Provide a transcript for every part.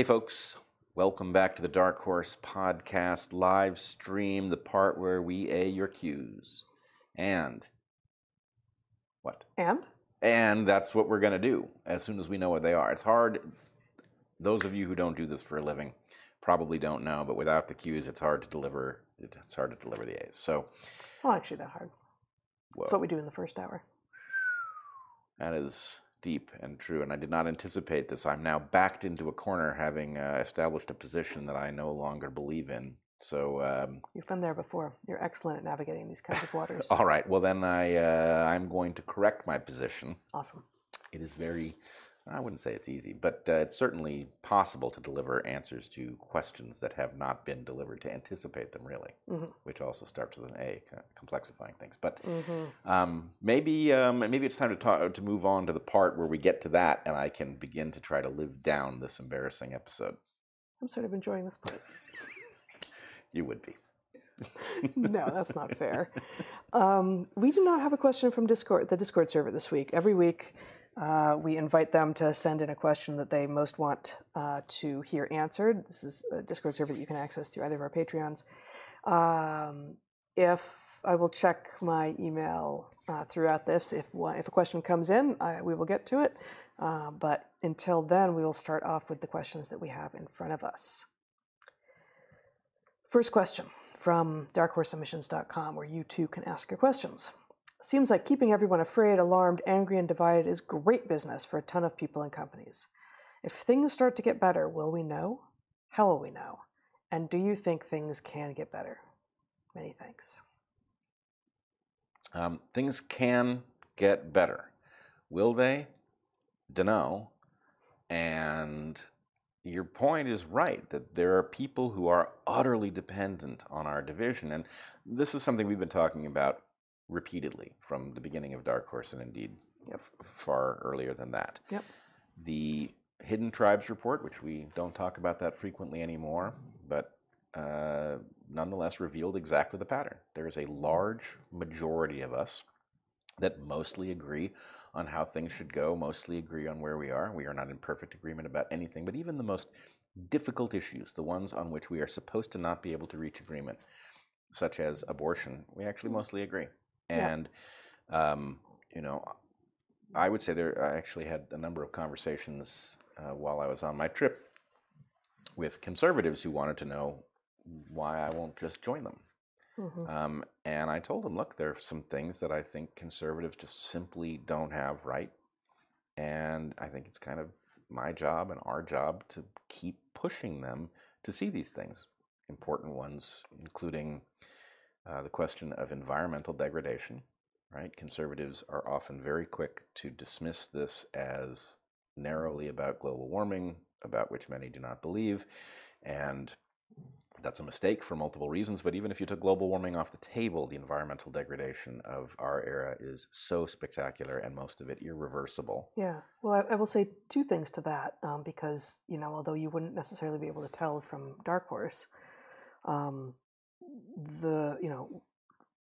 Hey, folks. Welcome back to the Dark Horse Podcast live stream, the part where we A your cues. And what? And? And that's what we're going to do as soon as we know what they are. It's hard. Those of you who don't do this for a living probably don't know, but without the cues, it's hard to deliver. It's hard to deliver the A's. So It's not actually that hard. It's whoa, what we do in the first hour. that is deep and true. And I did not anticipate this. I'm now backed into a corner, having uh, established a position that I no longer believe in. So um, You've been there before. You're excellent at navigating these kinds of waters. All right. Well, then I uh, I'm going to correct my position. Awesome. It is very, I wouldn't say it's easy, but uh, it's certainly possible to deliver answers to questions that have not been delivered to anticipate them, really, Mhm. which also starts with an A, complexifying things. But hmm um, maybe um, maybe it's time to talk to move on to the part where we get to that, and I can begin to try to live down this embarrassing episode. I'm sort of enjoying this part. You would be. no, that's not fair. Um, we do not have a question from Discord, the Discord server this week. Every week, uh, we invite them to send in a question that they most want uh, to hear answered. This is a Discord server that you can access through either of our Patreons. Um, if I will check my email uh, throughout this, if if a question comes in, I, we will get to it. Uh, but until then, we will start off with the questions that we have in front of us. First question from darkhorseemissions.com, where you too can ask your questions. Seems like keeping everyone afraid, alarmed, angry, and divided is great business for a ton of people and companies. If things start to get better, will we know? How will we know? And do you think things can get better? Many thanks. Um, things can get better. Will they? Dunno. And your point is right that there are people who are utterly dependent on our division. And this is something we've been talking about repeatedly from the beginning of Dark Horse and indeed f- far earlier than that. Yep. The Hidden Tribes report, which we don't talk about that frequently anymore, but uh, nonetheless revealed exactly the pattern. There is a large majority of us that mostly agree on how things should go, mostly agree on where we are. We are not in perfect agreement about anything, but even the most difficult issues, the ones on which we are supposed to not be able to reach agreement, such as abortion, we actually mostly agree. Yeah. And, um, you know, I would say there, I actually had a number of conversations uh, while I was on my trip with conservatives who wanted to know why I won't just join them. Mhm. Um, and I told them, look, there are some things that I think conservatives just simply don't have right. And I think it's kind of my job and our job to keep pushing them to see these things. Important ones, including uh, the question of environmental degradation, right? Conservatives are often very quick to dismiss this as narrowly about global warming, about which many do not believe. And that's a mistake for multiple reasons, but even if you took global warming off the table, the environmental degradation of our era is so spectacular and most of it irreversible. Yeah. Well, I, I will say two things to that um, because, you know, although you wouldn't necessarily be able to tell from Dark Horse, um, the, you know,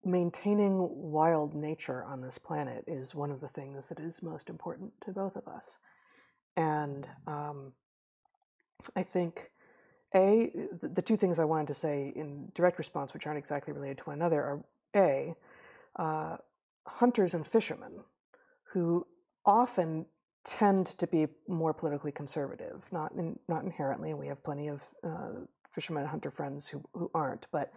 maintaining wild nature on this planet is one of the things that is most important to both of us. And um, I think, A, the, two things I wanted to say in direct response, which aren't exactly related to one another, are A, uh, hunters and fishermen who often tend to be more politically conservative, not in, not inherently, we have plenty of uh, fishermen and hunter friends who, who aren't, but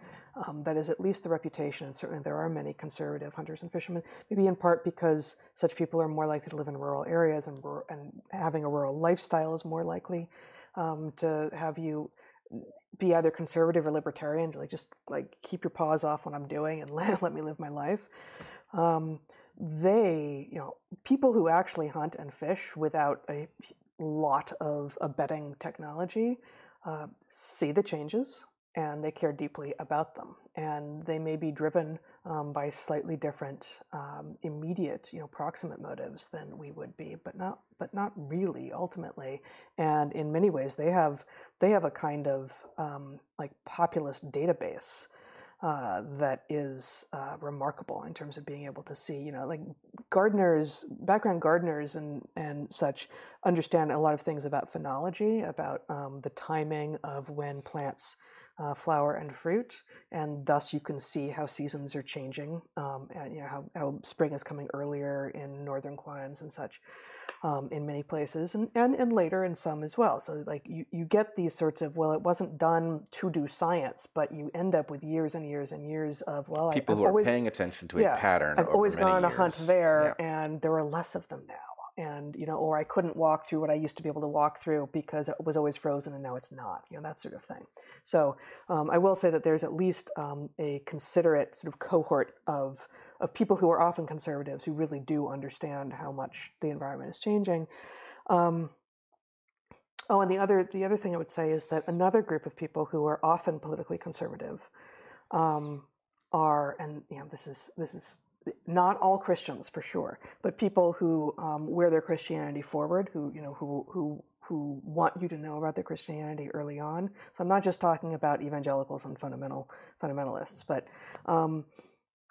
um, that is at least the reputation, and certainly there are many conservative hunters and fishermen, maybe in part because such people are more likely to live in rural areas and, and having a rural lifestyle is more likely um, to have you be either conservative or libertarian, to like just like keep your paws off what I'm doing and let, let me live my life. Um, they, you know, people who actually hunt and fish without a lot of abetting technology uh, see the changes and they care deeply about them. And they may be driven um, by slightly different, um, immediate, you know, proximate motives than we would be, but not, but not really ultimately. And in many ways, they have they have a kind of um, like populist database uh, that is uh, remarkable in terms of being able to see, you know, like gardeners, background gardeners and, and such understand a lot of things about phenology, about um, the timing of when plants uh, flower and fruit, and thus you can see how seasons are changing, um, and you know how, how spring is coming earlier in northern climes and such um, in many places, and, and and later in some as well. So like you you get these sorts of well, it wasn't done to do science, but you end up with years and years and years of well, people I, who are always, paying attention to yeah, a pattern. I've over always gone to hunt there, Yeah. and there are less of them now. And you know, or I couldn't walk through what I used to be able to walk through because it was always frozen, and now it's not. You know, that sort of thing. So um, I will say that there's at least um, a considerate sort of cohort of of people who are often conservatives who really do understand how much the environment is changing. Um, oh, and the other the other thing I would say is that another group of people who are often politically conservative um, are, and you know, this is this is not all Christians for sure, but people who um, wear their Christianity forward, who you know, who who who want you to know about their Christianity early on. So I'm not just talking about evangelicals and fundamental fundamentalists, but um,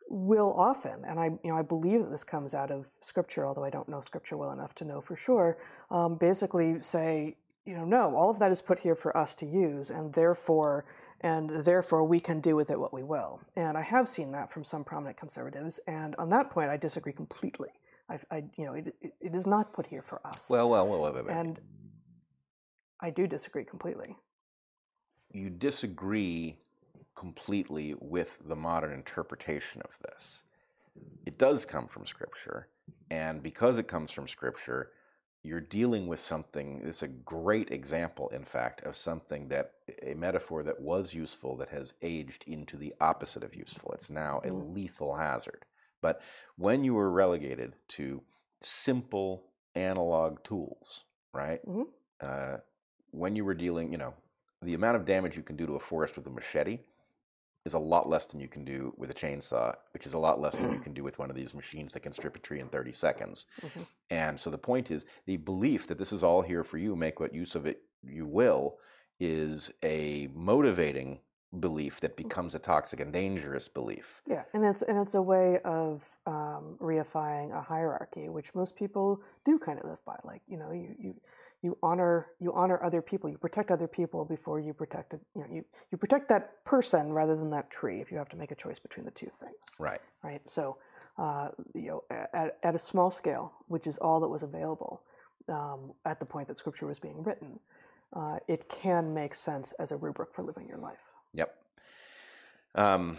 will often, and I you know I believe that this comes out of Scripture, although I don't know Scripture well enough to know for sure. Um, basically, say you know no, all of that is put here for us to use, and therefore and therefore we can do with it what we will. And I have seen that from some prominent conservatives, and on that point, I disagree completely. I, I you know, it, it, it is not put here for us. Well, well, well, well, well. and I do disagree completely. you disagree completely with the modern interpretation of this. It does come from Scripture, and because it comes from Scripture, you're dealing with something. It's a great example, in fact, of something that a metaphor that was useful that has aged into the opposite of useful. It's now a Mm. lethal hazard. But when you were relegated to simple analog tools, right? Mhm. Uh, when you were dealing, you know, the amount of damage you can do to a forest with a machete is a lot less than you can do with a chainsaw, which is a lot less than you can do with one of these machines that can strip a tree in 30 seconds. Mhm. And so the point is the belief that this is all here for you, make what use of it you will, is a motivating belief that becomes a toxic and dangerous belief. Yeah, and it's and it's a way of um, reifying a hierarchy, which most people do kind of live by. Like you know, you you you honor you honor other people, you protect other people before you protect it. You know, you you protect that person rather than that tree. If you have to make a choice between the two things, Right. right? So, uh, you know, at, at a small scale, which is all that was available um, at the point that scripture was being written, uh, it can make sense as a rubric for living your life. Yep. Um,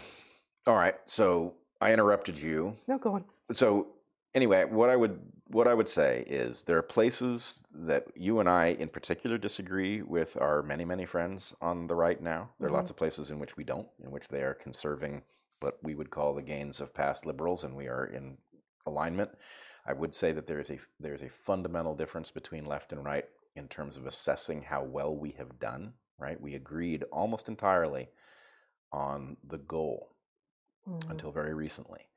all right. So I interrupted you. No, go on. so anyway, what I would what I would say is there are places that you and I in particular disagree with our many many friends on the right now. There are lots of places in which we don't, in which they are conserving what we would call the gains of past liberals, and we are in alignment. I would say that there is a there is a fundamental difference between left and right in terms of assessing how well we have done. Right, we agreed almost entirely on the goal Mhm. until very recently.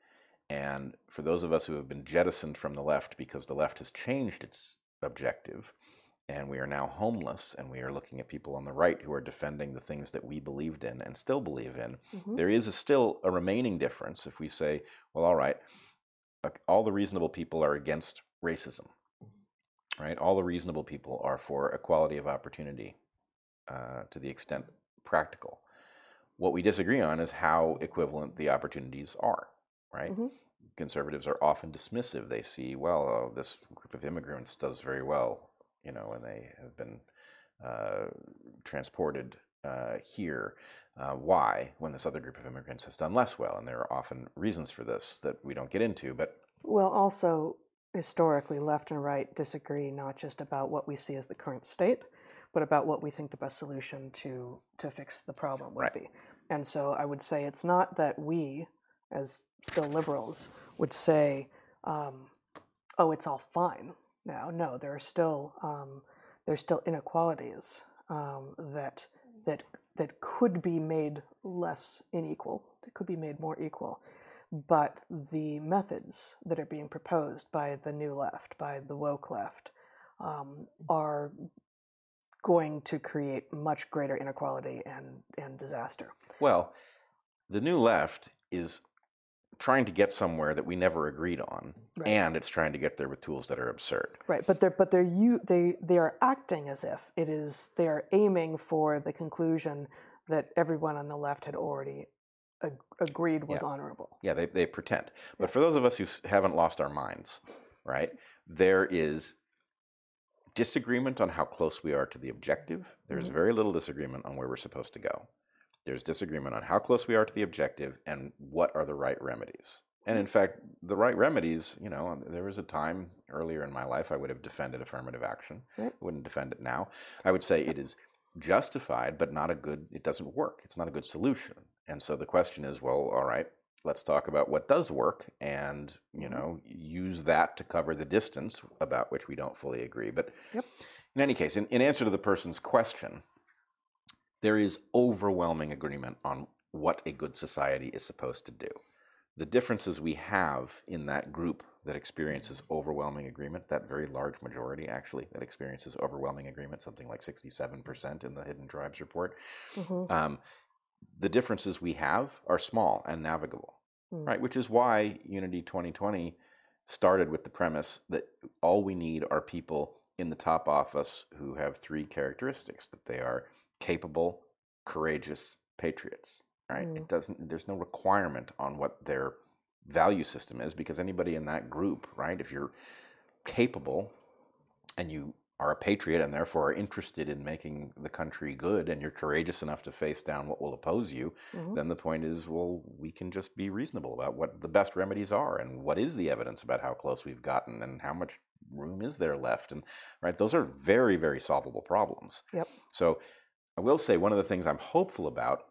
And for those of us who have been jettisoned from the left because the left has changed its objective, and we are now homeless, and we are looking at people on the right who are defending the things that we believed in and still believe in, Mhm. there is a still a remaining difference if we say, well, all right, uh, all the reasonable people are against racism, right? All the reasonable people are for equality of opportunity uh, to the extent practical. What we disagree on is how equivalent the opportunities are, right? Mhm. Conservatives are often dismissive. They see, well, oh, this group of immigrants does very well, you know, and they have been uh, transported uh, here. Uh, why, when this other group of immigrants has done less well? And there are often reasons for this that we don't get into, but Well, also historically, left and right disagree not just about what we see as the current state, but about what we think the best solution to to fix the problem would Right. be. And so I would say it's not that we, as still liberals, would say, um, "Oh, it's all fine now." No, there are still um, there's still inequalities um, that that that could be made less unequal. That could be made more equal but the methods that are being proposed by the new left, by the woke left, um, are going to create much greater inequality and, and disaster. well, the new left is trying to get somewhere that we never agreed on, Right. and it's trying to get there with tools that are absurd. Right, but they're but they're you they they are acting as if it is they are aiming for the conclusion that everyone on the left had already ag- agreed was honorable. Yeah, they, they pretend. But for those of us who haven't lost our minds, right, there is disagreement on how close we are to the objective. There's Mhm. very little disagreement on where we're supposed to go. There's disagreement on how close we are to the objective and what are the right remedies. And in fact, the right remedies, you know, there was a time earlier in my life I would have defended affirmative action. Right. I wouldn't defend it now. I would say it is justified, but not a good, it doesn't work. It's not a good solution. And so the question is, well, all right, let's talk about what does work and, you Mhm. know, use that to cover the distance about which we don't fully agree. But Yep. in any case, in, in answer to the person's question, there is overwhelming agreement on what a good society is supposed to do. The differences we have in that group that experiences overwhelming agreement, that very large majority actually that experiences overwhelming agreement, something like 67% in the Hidden Tribes report, Mhm. um, the differences we have are small and navigable, Mm. right? Which is why Unity 2020 started with the premise that all we need are people in the top office who have three characteristics that they are capable, courageous patriots, right? Mm. It doesn't there's no requirement on what their value system is because anybody in that group, right? If you're capable and you are a patriot and therefore are interested in making the country good and you're courageous enough to face down what will oppose you, Mhm. then the point is, well, we can just be reasonable about what the best remedies are and what is the evidence about how close we've gotten and how much room is there left. And right, those are very, very solvable problems. Yep. So I will say one of the things I'm hopeful about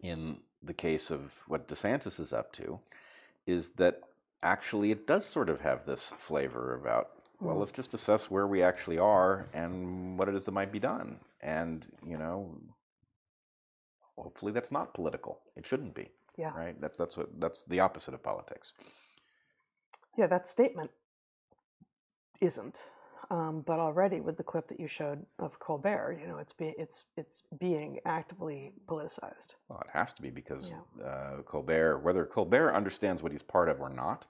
in the case of what DeSantis is up to is that actually it does sort of have this flavor about well let's just assess where we actually are and what it is that might be done and you know hopefully that's not political it shouldn't be Yeah. right that's that's what that's the opposite of politics Yeah, that statement isn't. Um, but already with the clip that you showed of Colbert, you know, it's being it's it's being actively politicized. well it has to be because uh, colbert whether colbert understands what he's part of or not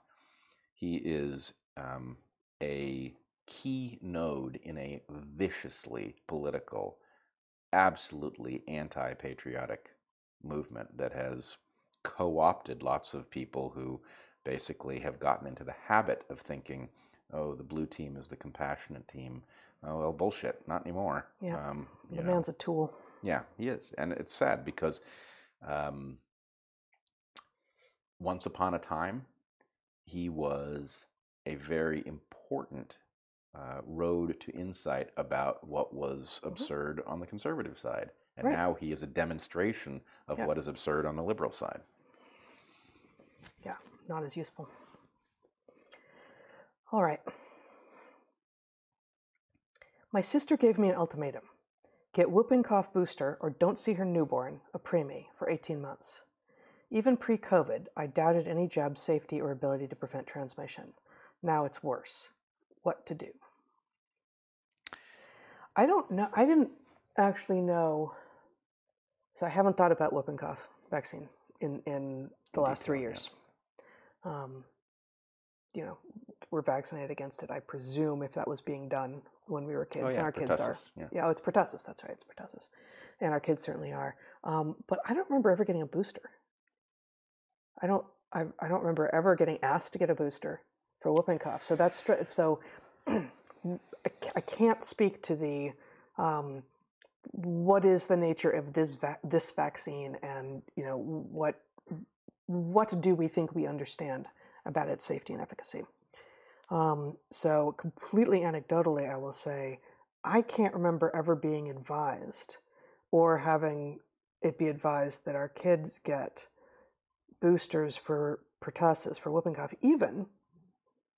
he is um, a key node in a viciously political absolutely anti-patriotic movement that has co-opted lots of people who basically have gotten into the habit of thinking oh the blue team is the compassionate team oh well bullshit not anymore Yeah. um, The know. man's a tool. Yeah, he is, and it's sad because um, once upon a time he was a very important uh, road to insight about what was absurd on the conservative side, and Right. now he is a demonstration of Yeah. what is absurd on the liberal side. Yeah, not as useful. All right. My sister gave me an ultimatum get whooping cough booster or don't see her newborn, a preemie, for 18 months. Even pre COVID, I doubted any jab's safety or ability to prevent transmission. Now it's worse. What to do? I don't know. I didn't actually know. So I haven't thought about whooping cough vaccine in, in the In last three yeah. years. Um, you know, we're vaccinated against it. I presume if that was being done when we were kids, oh and yeah, our kids are. Yeah. Yeah, oh, it's pertussis. That's right, it's pertussis, and our kids certainly are. Um, but I don't remember ever getting a booster. I don't. I, I don't remember ever getting asked to get a booster for whooping cough. So that's so. I I can't speak to the um, what is the nature of this va- this vaccine, and you know what what do we think we understand about its safety and efficacy. Um, so completely anecdotally, I will say I can't remember ever being advised or having it be advised that our kids get boosters for pertussis for whooping cough, even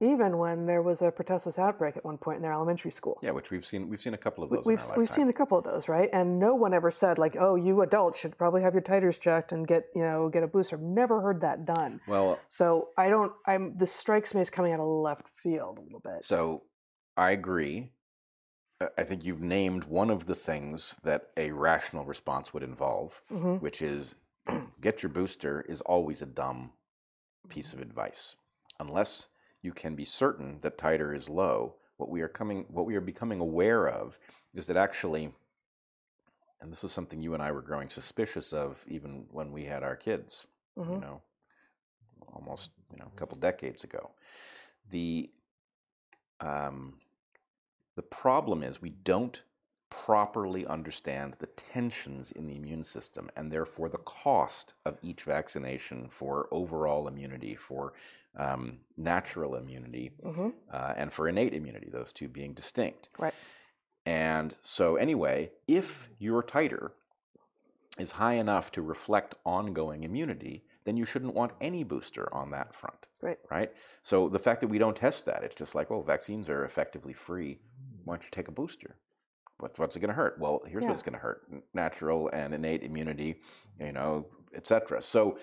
even when there was a pertussis outbreak at one point in their elementary school. Yeah, which we've seen. We've seen a couple of those. We've we've seen a couple of those, right? And no one ever said like, "Oh, you adults should probably have your titers checked and get you know get a booster." Never heard that done. Well, So I don't. I'm. This strikes me as coming out of left field a little bit. So I agree. I- think you've named one of the things that a rational response would involve, hmm which is get your booster is always a dumb piece of advice. Unless you can be certain that titer is low, what we are coming what we are becoming aware of is that actually and this is something you and I were growing suspicious of even when we had our kids, hmm you know, almost, you know, a couple decades ago. The um, the problem is we don't properly understand the tensions in the immune system and therefore the cost of each vaccination for overall immunity, for um, natural immunity, hmm uh, and for innate immunity, those two being distinct. Right. And so, anyway, if your titer is high enough to reflect ongoing immunity, then you shouldn't want any booster on that front, Right. right? So the fact that we don't test that, it's just like, well, vaccines are effectively free. Why don't you take a booster? What, what's it going to hurt? Well, here's Yeah. what it's going to hurt: natural and innate immunity, you know, etc. So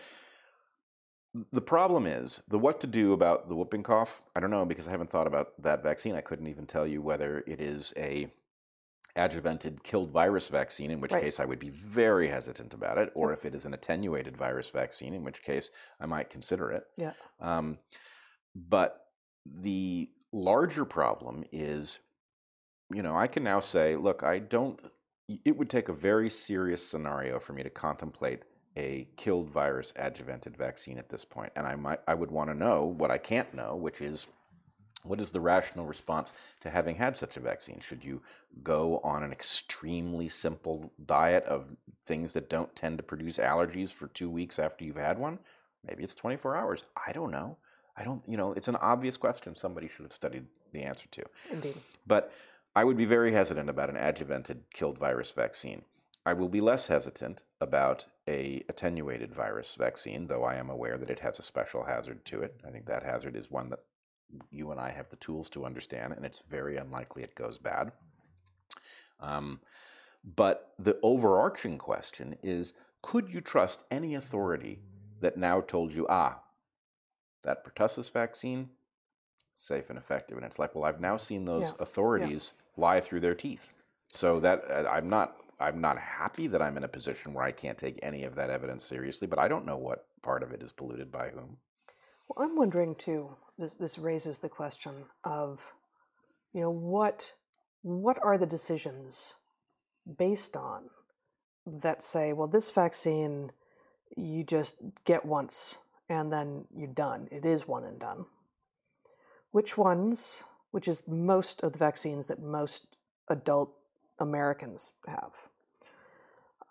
the problem is the what to do about the whooping cough. I don't know because I haven't thought about that vaccine. I couldn't even tell you whether it is a adjuvanted killed virus vaccine, in which Right. case I would be very hesitant about it, or if it is an attenuated virus vaccine, in which case I might consider it. Yeah. Um, but the larger problem is, you know, I can now say, look, I don't. It would take a very serious scenario for me to contemplate a killed virus adjuvanted vaccine at this point, and I might, I would want to know what I can't know, which is what is the rational response to having had such a vaccine? Should you go on an extremely simple diet of things that don't tend to produce allergies for two weeks after you've had one? Maybe it's 24 hours. I don't know. I don't, you know, it's an obvious question somebody should have studied the answer to. Indeed. But I would be very hesitant about an adjuvanted killed virus vaccine. I will be less hesitant about a attenuated virus vaccine, though I am aware that it has a special hazard to it. I think that hazard is one that you and I have the tools to understand, and it's very unlikely it goes bad. Um, but the overarching question is could you trust any authority that now told you, ah, that pertussis vaccine, safe and effective? And it's like, well, I've now seen those Yeah. authorities lie through their teeth. So that uh, I'm not. I'm not happy that I'm in a position where I can't take any of that evidence seriously, but I don't know what part of it is polluted by whom. Well, I'm wondering too. This this raises the question of, you know, what what are the decisions based on that say, well, this vaccine you just get once and then you're done. It is one and done. Which ones, which is most of the vaccines that most adult Americans have,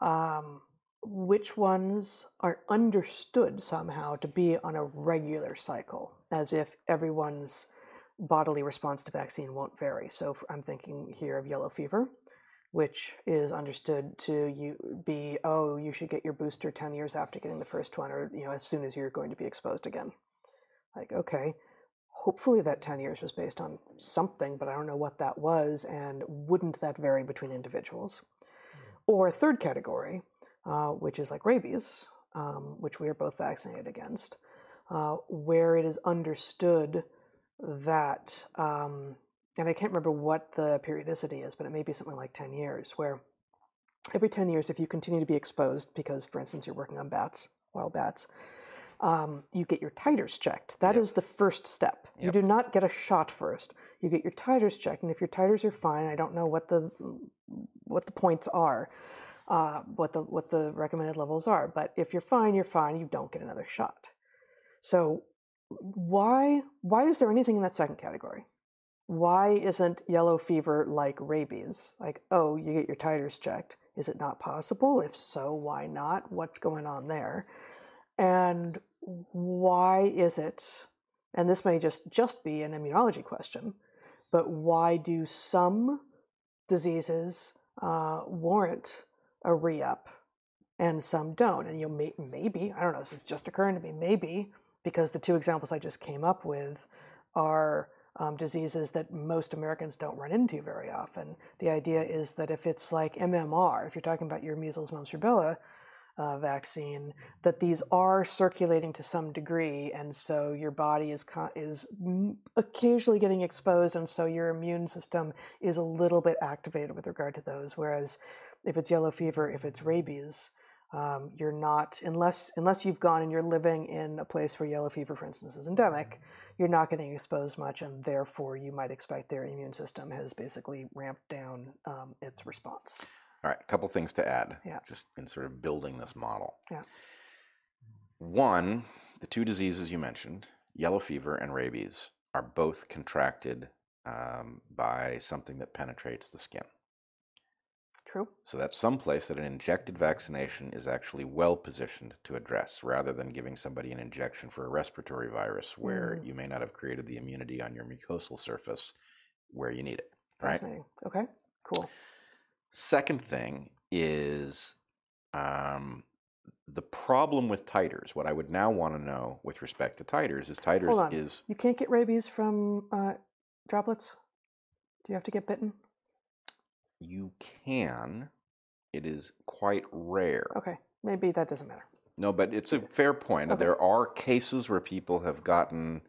um, which ones are understood somehow to be on a regular cycle, as if everyone's bodily response to vaccine won't vary. So I'm thinking here of yellow fever, which is understood to you be oh you should get your booster 10 years after getting the first one or you know as soon as you're going to be exposed again like okay hopefully that 10 years was based on something but i don't know what that was and wouldn't that vary between individuals? Or a third category uh, which is like rabies um, which we are both vaccinated against uh, where it is understood that um, and I can't remember what the periodicity is, but it may be something like 10 years, where every 10 years, if you continue to be exposed, because for instance, you're working on bats, wild bats, um, you get your titers checked. That is Yep. the first step. You do not get a shot first. You get your titers checked, and if your titers are fine, I don't know what the what the points are, uh, what the what the recommended levels are, but if you're fine, you're fine. You don't get another shot. So why why is there anything in that second category? Why isn't yellow fever like rabies? Like, oh, you get your titers checked. Is it not possible? If so, why not? What's going on there? And why is it, and this may just, just be an immunology question, but why do some diseases uh, warrant a re-up and some don't? And you may, maybe, I don't know, this is just occurring to me, maybe because the two examples I just came up with are um, diseases that most Americans don't run into very often. The idea is that if it's like MMR, if you're talking about your measles, mumps, rubella uh, vaccine, that these are circulating to some degree, and so your body is is occasionally getting exposed, and so your immune system is a little bit activated with regard to those. Whereas if it's yellow fever, if it's rabies, um, you're not unless unless you've gone and you're living in a place where yellow fever, for instance, is endemic. You're not getting exposed much, and therefore you might expect their immune system has basically ramped down um, its response. All right, a couple things to add, Yeah. just in sort of building this model. Yeah. One, the two diseases you mentioned, yellow fever and rabies, are both contracted um, by something that penetrates the skin. True. So that's some place that an injected vaccination is actually well positioned to address, rather than giving somebody an injection for a respiratory virus where Mm. you may not have created the immunity on your mucosal surface where you need it. Right. Okay. Cool. Second thing is um, the problem with titers. What I would now want to know with respect to titers is titers Hold on. is You can't get rabies from uh, droplets. Do you have to get bitten? you can. It is quite rare. Okay. Maybe that doesn't matter. No, but it's a fair point. Okay. There are cases where people have gotten,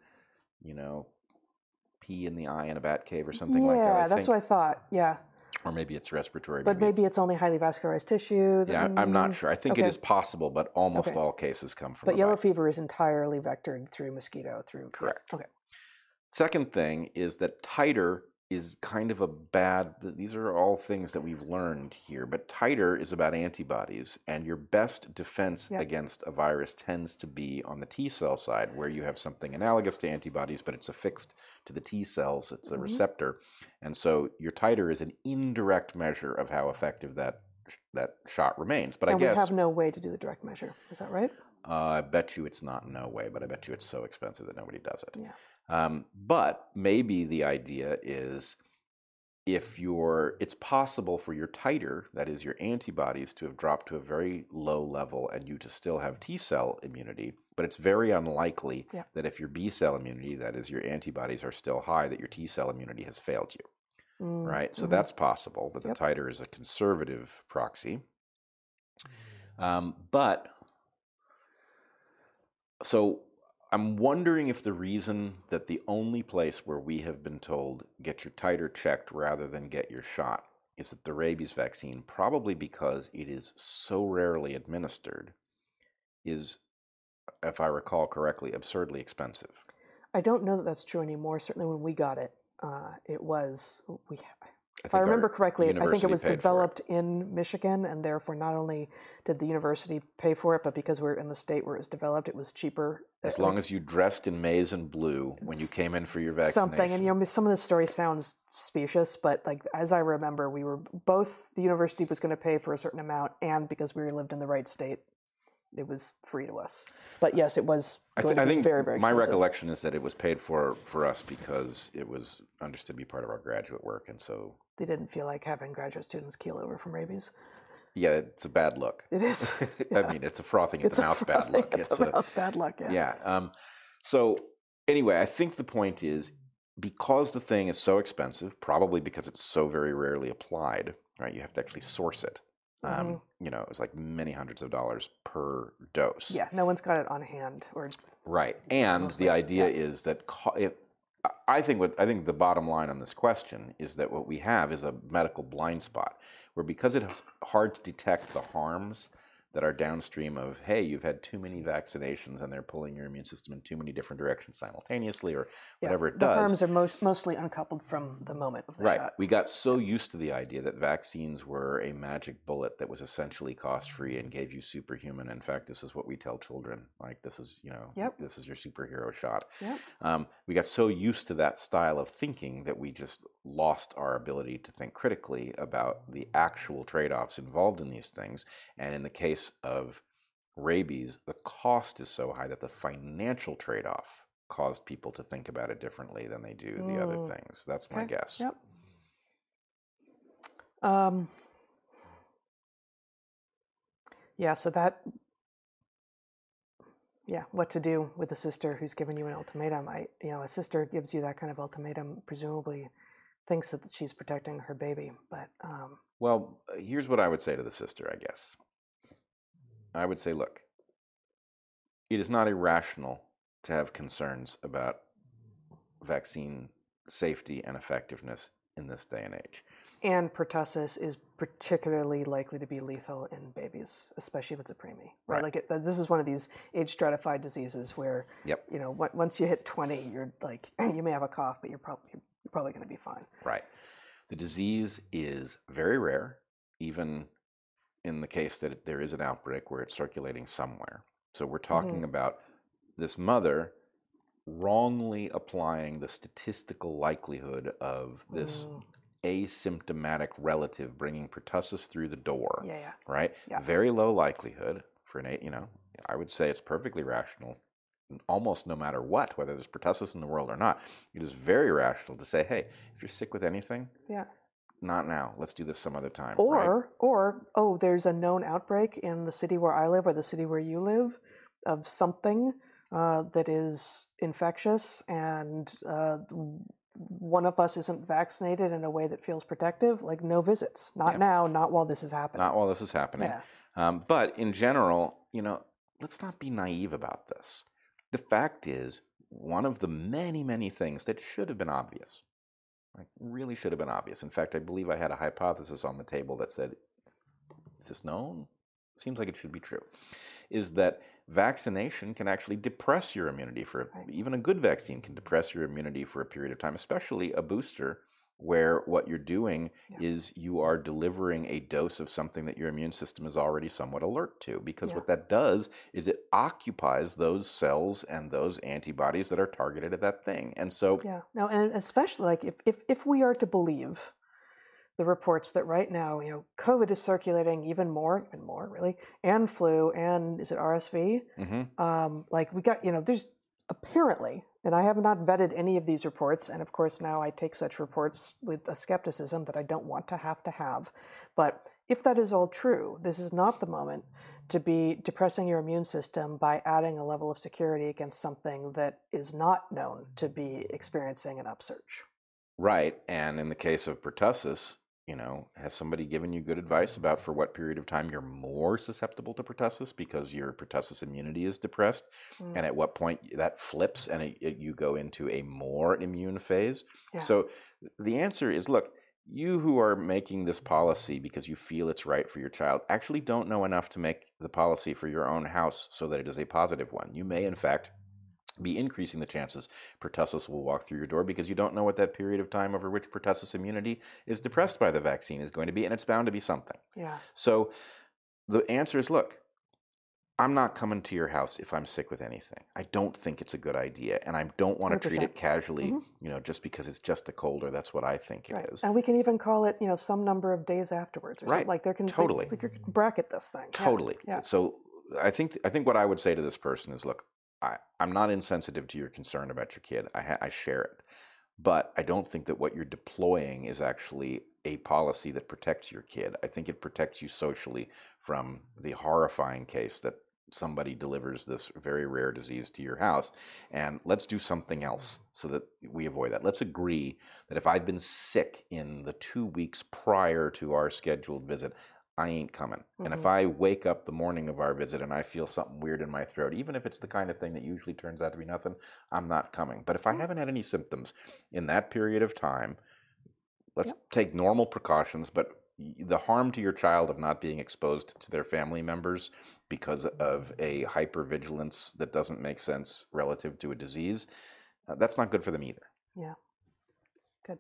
you know, pee in the eye in a bat cave or something yeah, like that. I that's think. what I thought. Yeah, Or maybe it's respiratory. but maybe it's only highly vascularized tissue. Yeah, I'm not sure. I think it okay. is possible, but almost Okay. all cases come from. But yellow bite. fever is entirely vectored through mosquito. Through Correct. Okay. Second thing is that titer is kind of a bad. These are all things that we've learned here, but titer is about antibodies, and your best defense Yep. against a virus tends to be on the T cell side, where you have something analogous to antibodies, but it's affixed to the T cells. It's a Mhm. receptor, and so your titer is an indirect measure of how effective that that shot remains. But and I guess we have no way to do the direct measure. Is that right? uh, I bet you it's not no way, but I bet you it's so expensive that nobody does it. Yeah. Um, but maybe the idea is if you're, it's possible for your titer, that is your antibodies, to have dropped to a very low level and you to still have T cell immunity. But it's very unlikely Yeah. that if your B cell immunity, that is your antibodies, are still high, that your T cell immunity has failed you Mm, right? So mhm. that's possible that Yep. the titer is a conservative proxy. Um, but so I'm wondering if the reason that the only place where we have been told get your titer checked rather than get your shot is that the rabies vaccine, probably because it is so rarely administered, is, if I recall correctly, absurdly expensive. I don't know that that's true anymore. Certainly, when we got it, uh, it was we. If I remember correctly, I think it was for it. developed in Michigan, and therefore not only did the university pay for it, but because we're in the state where it was developed, it was cheaper. As uh, long as you dressed in maize and blue when you came in for your vaccination. something. And you know, some of the story sounds specious, but like as I remember, we were both the university was going to pay for a certain amount, and because we lived in the right state, it was free to us. But yes, it was. I, th- I think very very. my recollection is that it was paid for for us because it was understood to be part of our graduate work, and so They didn't feel like having graduate students keel over from rabies. yeah, it's a bad look. It is. I mean, it's a frothing at It's the mouth bad at It's a, mouth bad luck. Yeah. yeah. Um, so anyway, I think the point is because the thing is so expensive, probably because it's so very rarely applied. Right, you have to actually source it. Um, Mhm. You know, it's like many hundreds of dollars per dose. Yeah. No one's got it on hand, or Right, and Mostly, the idea yeah. is that co- if, I- I think what I think the bottom line on this question is that what we have is a medical blind spot, where because it's hard to detect the harms that are downstream of hey, you've had too many vaccinations and they're pulling your immune system in too many different directions simultaneously, or yeah, whatever it the does. harms are most mostly uncoupled from the moment of the Right. shot. We got so used to the idea that vaccines were a magic bullet that was essentially cost free and gave you superhuman. In fact, this is what we tell children. Like this is, you know, Yep. this is your superhero shot. Yep. Um, we got so used to that style of thinking that we just lost our ability to think critically about the actual trade offs involved in these things. And in the case of rabies, the cost is so high that the financial trade off caused people to think about it differently than they do the other Mm. things. That's my guess. Yep. Um, yeah, so that, yeah, what to do with a sister who's given you an ultimatum? I, you know, a sister gives you that kind of ultimatum, presumably thinks that she's protecting her baby, but um, Well, here's what I would say to the sister, I guess. I would say, look, it is not irrational to have concerns about vaccine safety and effectiveness in this day and age. And pertussis is particularly likely to be lethal in babies, especially if it's a preemie, right? Right. Like it, this is one of these age stratified diseases where, Yep. you know, once you hit 20, you're like, you may have a cough, but you're probably you're probably going to be fine. Right. The disease is very rare, even in the case that there is an outbreak where it's circulating somewhere. So we're talking about this mother wrongly applying the statistical likelihood of this Mm, asymptomatic relative bringing pertussis through the door, yeah, yeah, right? Yeah. Very low likelihood for an eight, you know, I would say it's perfectly rational almost no matter what, whether there's pertussis in the world or not. It is very rational to say, hey, if you're sick with anything, yeah. Not now. Let's do this some other time. right? Or, or, oh, there's a known outbreak in the city where I live or the city where you live of something uh, that is infectious, and uh, one of us isn't vaccinated in a way that feels protective. Like no visits, not Yeah. now, not while this is happening. not while this is happening. yeah, Um, but in general, you know, let's not be naive about this. The fact is, one of the many, many things that should have been obvious, like really should have been obvious. In fact, I believe I had a hypothesis on the table that said, is this known? Seems like it should be true. Is that vaccination can actually depress your immunity for even a good vaccine can depress your immunity for a period of time, especially a booster where what you're doing Yeah. is you are delivering a dose of something that your immune system is already somewhat alert to. Because Yeah. what that does is it occupies those cells and those antibodies that are targeted at that thing. And so, yeah. No, and especially like if, if if we are to believe the reports that right now, you know, COVID is circulating even more, even more really, and flu, and is it RSV? mhm, um, like we got you know there's apparently and i have not vetted any of these reports and of course now i take such reports with a skepticism that i don't want to have to have but if that is all true this is not the moment to be depressing your immune system by adding a level of security against something that is not known to be experiencing an upsurge right. And in the case of pertussis, you know, has somebody given you good advice about for what period of time you're more susceptible to pertussis because your pertussis immunity is depressed? Mm, and at what point that flips and it, it- you go into a more immune phase. Yeah. So the answer is look, you who are making this policy because you feel it's right for your child actually don't know enough to make the policy for your own house so that it is a positive one. You may, in fact, be increasing the chances pertussis will walk through your door because you don't know what that period of time over which pertussis immunity is depressed by the vaccine is going to be, and it's bound to be something. yeah So the answer is look, I'm not coming to your house if I'm sick with anything. I don't think it's a good idea, and I don't want to treat 100%. it casually, Mhm. you know, just because it's just a cold or that's what I think it is. right and we can even call it you know some number of days afterwards or Right. something like there can Totally. like, bracket this thing Yeah. Totally. yeah. So I think I think what I would say to this person is, look, I, I'm not insensitive to your concern about your kid. I, ha- I share it, but I don't think that what you're deploying is actually a policy that protects your kid. I think it protects you socially from the horrifying case that somebody delivers this very rare disease to your house. And let's do something else so that we avoid that. Let's agree that if I've been sick in the two weeks prior to our scheduled visit, I ain't coming. And if Mhm. I wake up the morning of our visit and I feel something weird in my throat, even if it's the kind of thing that usually turns out to be nothing, I'm not coming. But if I Mm. haven't had any symptoms in that period of time, let's Yep. take normal precautions, but the harm to your child of not being exposed to their family members because of a hypervigilance that doesn't make sense relative to a disease, uh, that's not good for them either. Yeah. Good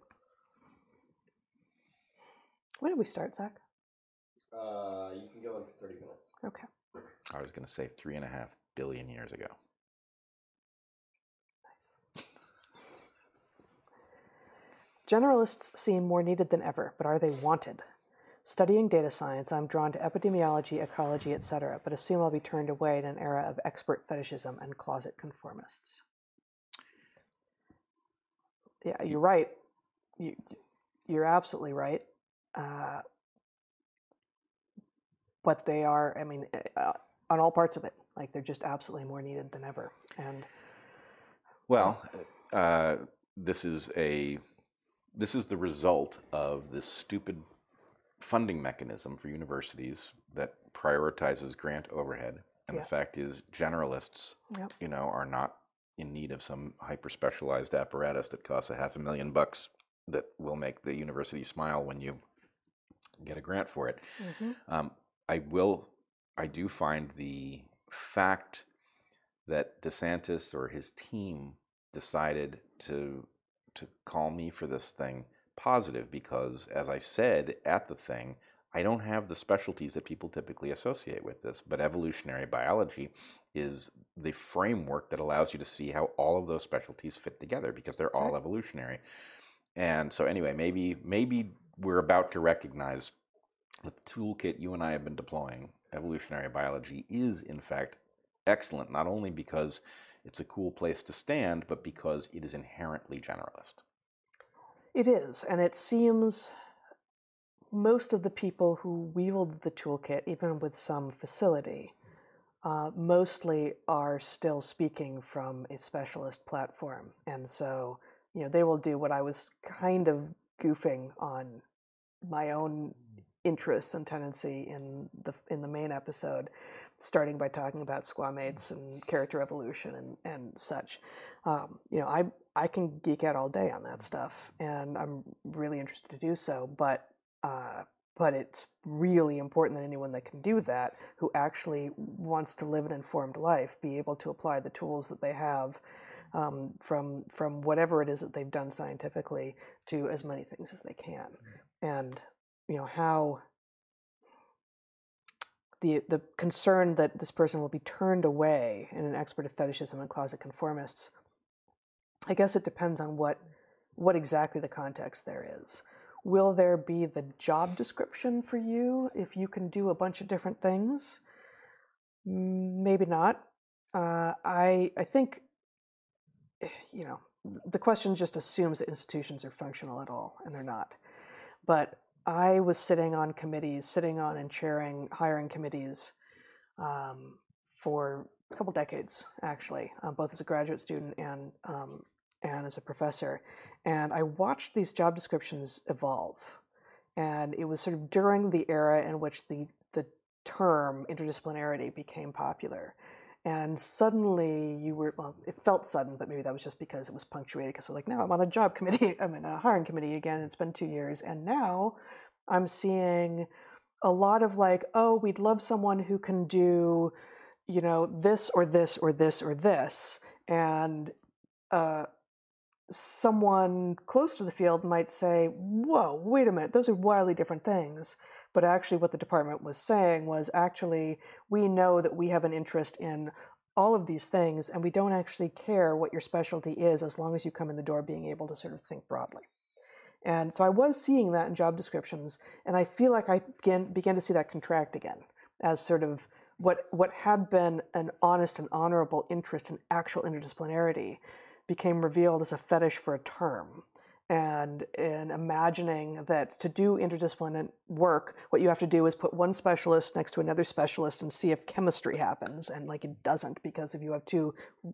when did we start zach Uh, you can go in for 30 minutes. okay I was going to say three and a half billion years ago. Nice. Generalists seem more needed than ever, but are they wanted? Studying data science, I'm drawn to epidemiology, ecology, etc., but assume I'll be turned away in an era of expert fetishism and closet conformists. Yeah, you're right. You, you're absolutely right. Uh, but they are, I mean, uh, on all parts of it, like they're just absolutely more needed than ever. And Well, uh, this is a this is the result of this stupid funding mechanism for universities that prioritizes grant overhead. And Yeah. the fact is, generalists, Yep. you know, are not in need of some hyper specialized apparatus that costs a half a million bucks that will make the university smile when you get a grant for it. Mhm. Um, I will. I do find the fact that DeSantis or his team decided to to call me for this thing positive because, as I said at the thing, I don't have the specialties that people typically associate with this. But evolutionary biology is the framework that allows you to see how all of those specialties fit together because they're That's all right. evolutionary. And so, anyway, maybe maybe we're about to recognize the toolkit you and I have been deploying, evolutionary biology, is in fact excellent, not only because it's a cool place to stand, but because it is inherently generalist. It is, and it seems most of the people who wield the toolkit, even with some facility, uh, mostly are still speaking from a specialist platform, and so you know they will do what I was kind of goofing on my own interests and tendency in the in the main episode, starting by talking about squamates and character evolution and and such. Um, you know, I I can geek out all day on that stuff, and I'm really interested to do so. But uh, but it's really important that anyone that can do that, who actually wants to live an informed life, be able to apply the tools that they have um, from from whatever it is that they've done scientifically to as many things as they can, and you know how the the concern that this person will be turned away in an expert of fetishism and closet conformists. I guess it depends on what what exactly the context there is. Will there be the job description for you if you can do a bunch of different things? Maybe not. Uh, I I think eh, you know the question just assumes that institutions are functional at all, and they're not. But I was sitting on committees, sitting on and chairing hiring committees um, for a couple decades, actually, uh, both as a graduate student and um, and as a professor. And I watched these job descriptions evolve, and it was sort of during the era in which the the term interdisciplinarity became popular. And suddenly you were, well, it felt sudden, but maybe that was just because it was punctuated. Because like, now I'm on a job committee, I'm in a hiring committee again. It's been two years. And now I'm seeing a lot of like, oh, we'd love someone who can do, you know, this or this or this or this. And uh, someone close to the field might say, whoa, wait a minute, those are wildly different things. But actually, what the department was saying was actually, we know that we have an interest in all of these things, and we don't actually care what your specialty is as long as you come in the door being able to sort of think broadly. And so I was seeing that in job descriptions, and I feel like I began, began to see that contract again as sort of what, what had been an honest and honorable interest in actual interdisciplinarity became revealed as a fetish for a term. And in imagining that to do interdisciplinary work, what you have to do is put one specialist next to another specialist and see if chemistry happens. And like it doesn't, because if you have two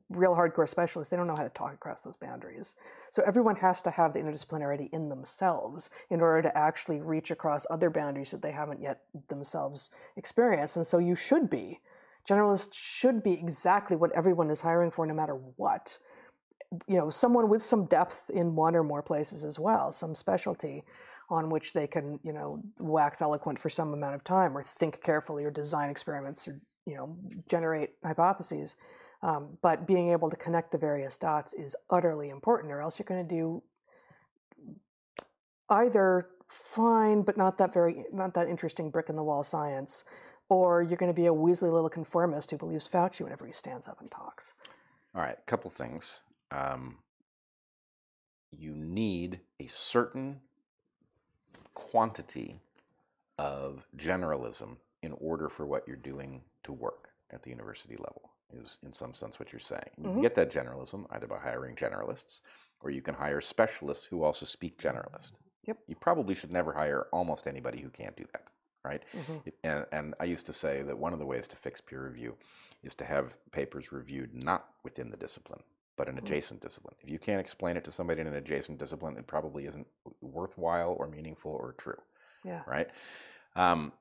real hardcore specialists, they don't know how to talk across those boundaries. So everyone has to have the interdisciplinarity in themselves in order to actually reach across other boundaries that they haven't yet themselves experienced. And so you should be. Generalists should be exactly what everyone is hiring for, no matter what you know someone with some depth in one or more places as well some specialty on which they can you know wax eloquent for some amount of time or think carefully or design experiments or you know generate hypotheses um, but being able to connect the various dots is utterly important or else you're going to do either fine but not that very not that interesting brick in the wall science or you're going to be a weaselly little conformist who believes fauci whenever he stands up and talks All right, a couple things. Um, you need a certain quantity of generalism in order for what you're doing to work at the university level is in some sense what you're saying you can Mhm. get that generalism either by hiring generalists or you can hire specialists who also speak generalist Yep. you probably should never hire almost anybody who can't do that right Mhm. and, and I used to say that one of the ways to fix peer review is to have papers reviewed not within the discipline, but an Mhm. adjacent discipline. If you can't explain it to somebody in an adjacent discipline, it probably isn't worthwhile or meaningful or true, yeah right? Um,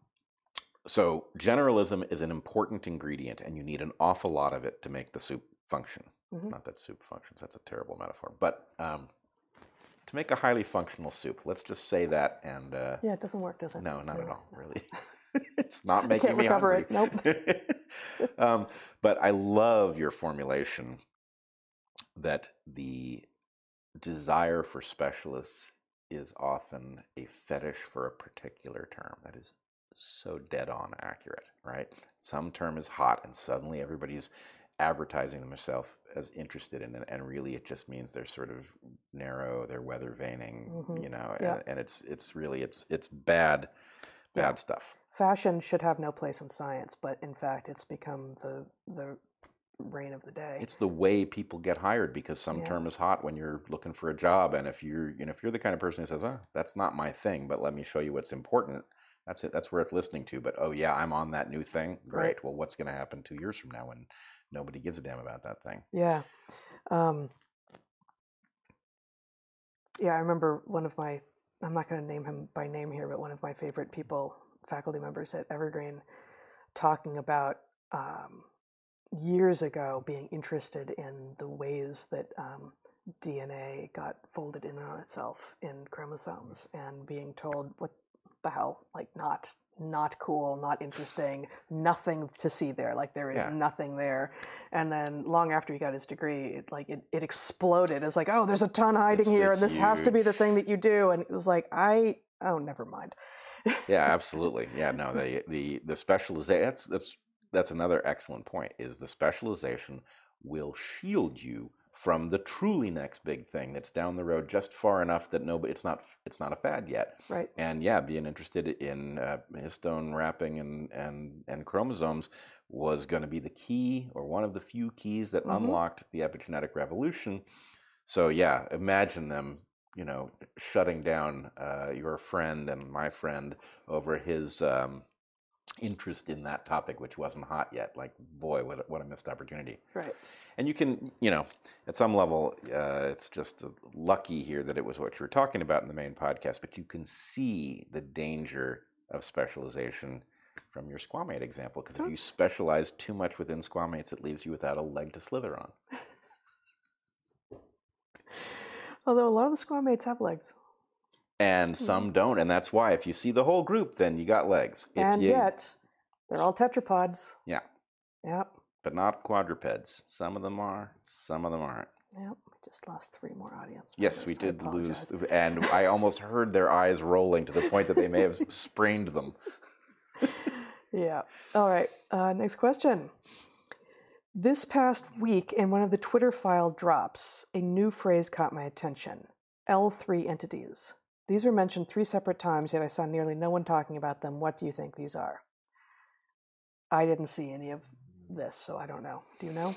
so generalism is an important ingredient, and you need an awful lot of it to make the soup function. Mhm. Not that soup functions; that's a terrible metaphor. But um, to make a highly functional soup. Let's just say that. And uh, Yeah, it doesn't work, does it? no, not at all. Really, it's not making can't me recover hungry. it, um, but I love your formulation that the desire for specialists is often a fetish for a particular term. That is so dead on accurate, right? Some term is hot, and suddenly everybody's advertising themselves as interested in it, and really it just means they're sort of narrow, they're weather veining, Mhm. you know, Yeah. and, and it's it's really it's it's bad, bad Yeah. stuff. Fashion should have no place in science, but in fact, it's become the the reign of the day. It's the way people get hired because some Yeah. term is hot when you're looking for a job, and if you're you know if you're the kind of person who says, "Oh, that's not my thing," but let me show you what's important. That's it. That's worth listening to. But oh yeah, I'm on that new thing. Great. Right. Well, what's going to happen two years from now when nobody gives a damn about that thing? Yeah. Um, yeah, I remember one of my, I'm not going to name him by name here, but one of my favorite people, faculty members at Evergreen, talking about um, years ago being interested in the ways that um, DNA got folded in on itself in chromosomes and being told, what the hell, like not not cool, not interesting, nothing to see there. Like there is Yeah. nothing there. And then long after he got his degree, it, like it, it exploded. It's like, oh, there's a ton hiding It's here, and this has to be the thing that you do. And it was like, I oh, never mind. Yeah, absolutely. Yeah, no, the the the specialization. That's that's that's another excellent point. Is the specialization will shield you from the truly next big thing that's down the road just far enough that nobody it's not it's not a fad yet. right. and yeah, being interested in uh, histone wrapping and and and chromosomes was going to be the key or one of the few keys that Mhm. unlocked the epigenetic revolution. So yeah, imagine them, you know, shutting down uh, your friend and my friend over his um, interest in that topic, which wasn't hot yet. Like, boy, what a, what a missed opportunity. Right. And you can, you know, at some level, uh, it's just uh, lucky here that it was what you were talking about in the main podcast, but you can see the danger of specialization from your squamate example. Because if you specialize too much within squamates, it leaves you without a leg to slither on. Although a lot of the squamates have legs. And some don't. And that's why if you see the whole group, then you got legs. If and you, yet, they're all tetrapods. Yeah. Yep. But not quadrupeds. Some of them are, some of them aren't. Yep. We just lost three more audience. members, Yes, we. Did lose. And I almost heard their eyes rolling to the point that they may have sprained them. Yeah. All right. Uh, next question. This past week, in one of the Twitter file drops, a new phrase caught my attention L3 entities. These were mentioned three separate times, yet I saw nearly no one talking about them. What do you think these are? I didn't see any of this, so I don't know. Do you know?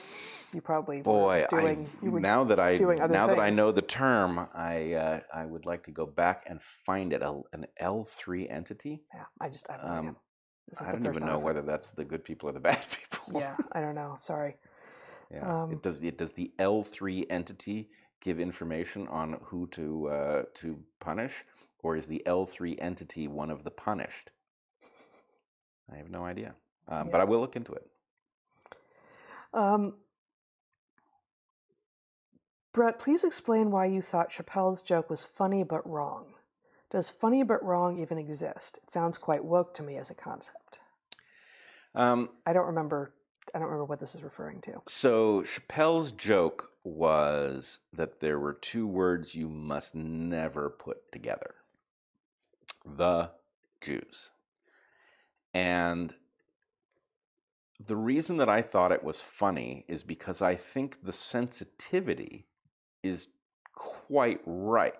You probably Boy, doing. I, you now that I now that I know the term, I uh, I would like to go back and find it. A, an L three entity. yeah, I just I idea. Um, I don't even know whether that's the good people or the bad people. Yeah, I don't know. Sorry. yeah. um, it does. It does the L three entity give information on who to uh, to punish, or is the L three entity one of the punished? I have no idea, um, but I will look into it. Um, Bret, please explain why you thought Chappelle's joke was funny but wrong. Does funny but wrong even exist? It sounds quite woke to me as a concept. Um, I don't remember. I don't remember what this is referring to. So Chappelle's joke was that there were two words you must never put together the Jews. And the reason that I thought it was funny is because I think the sensitivity is quite right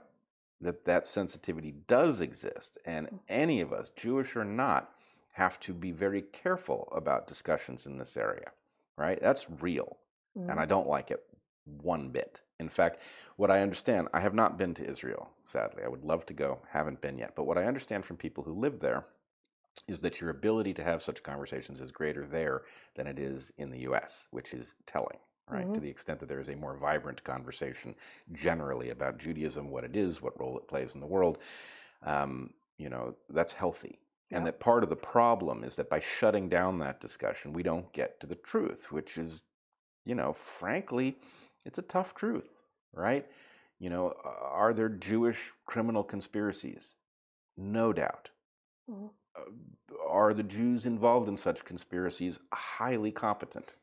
that that sensitivity does exist and mm. any of us jewish or not have to be very careful about discussions in this area right that's real Mm-hmm. and I don't like it one bit. In fact, what I understand, I have not been to Israel, sadly. I would love to go, haven't been yet. But what I understand from people who live there is that your ability to have such conversations is greater there than it is in the US, which is telling, right? To Mhm. the extent that there is a more vibrant conversation generally about Judaism, what it is, what role it plays in the world. Um, you know, that's healthy. And that part of the problem is that by shutting down that discussion, we don't get to the truth, which is you know, frankly, it's a tough truth, right? You know, are there Jewish criminal conspiracies? No doubt. Mhm. Uh, are the Jews involved in such conspiracies highly competent?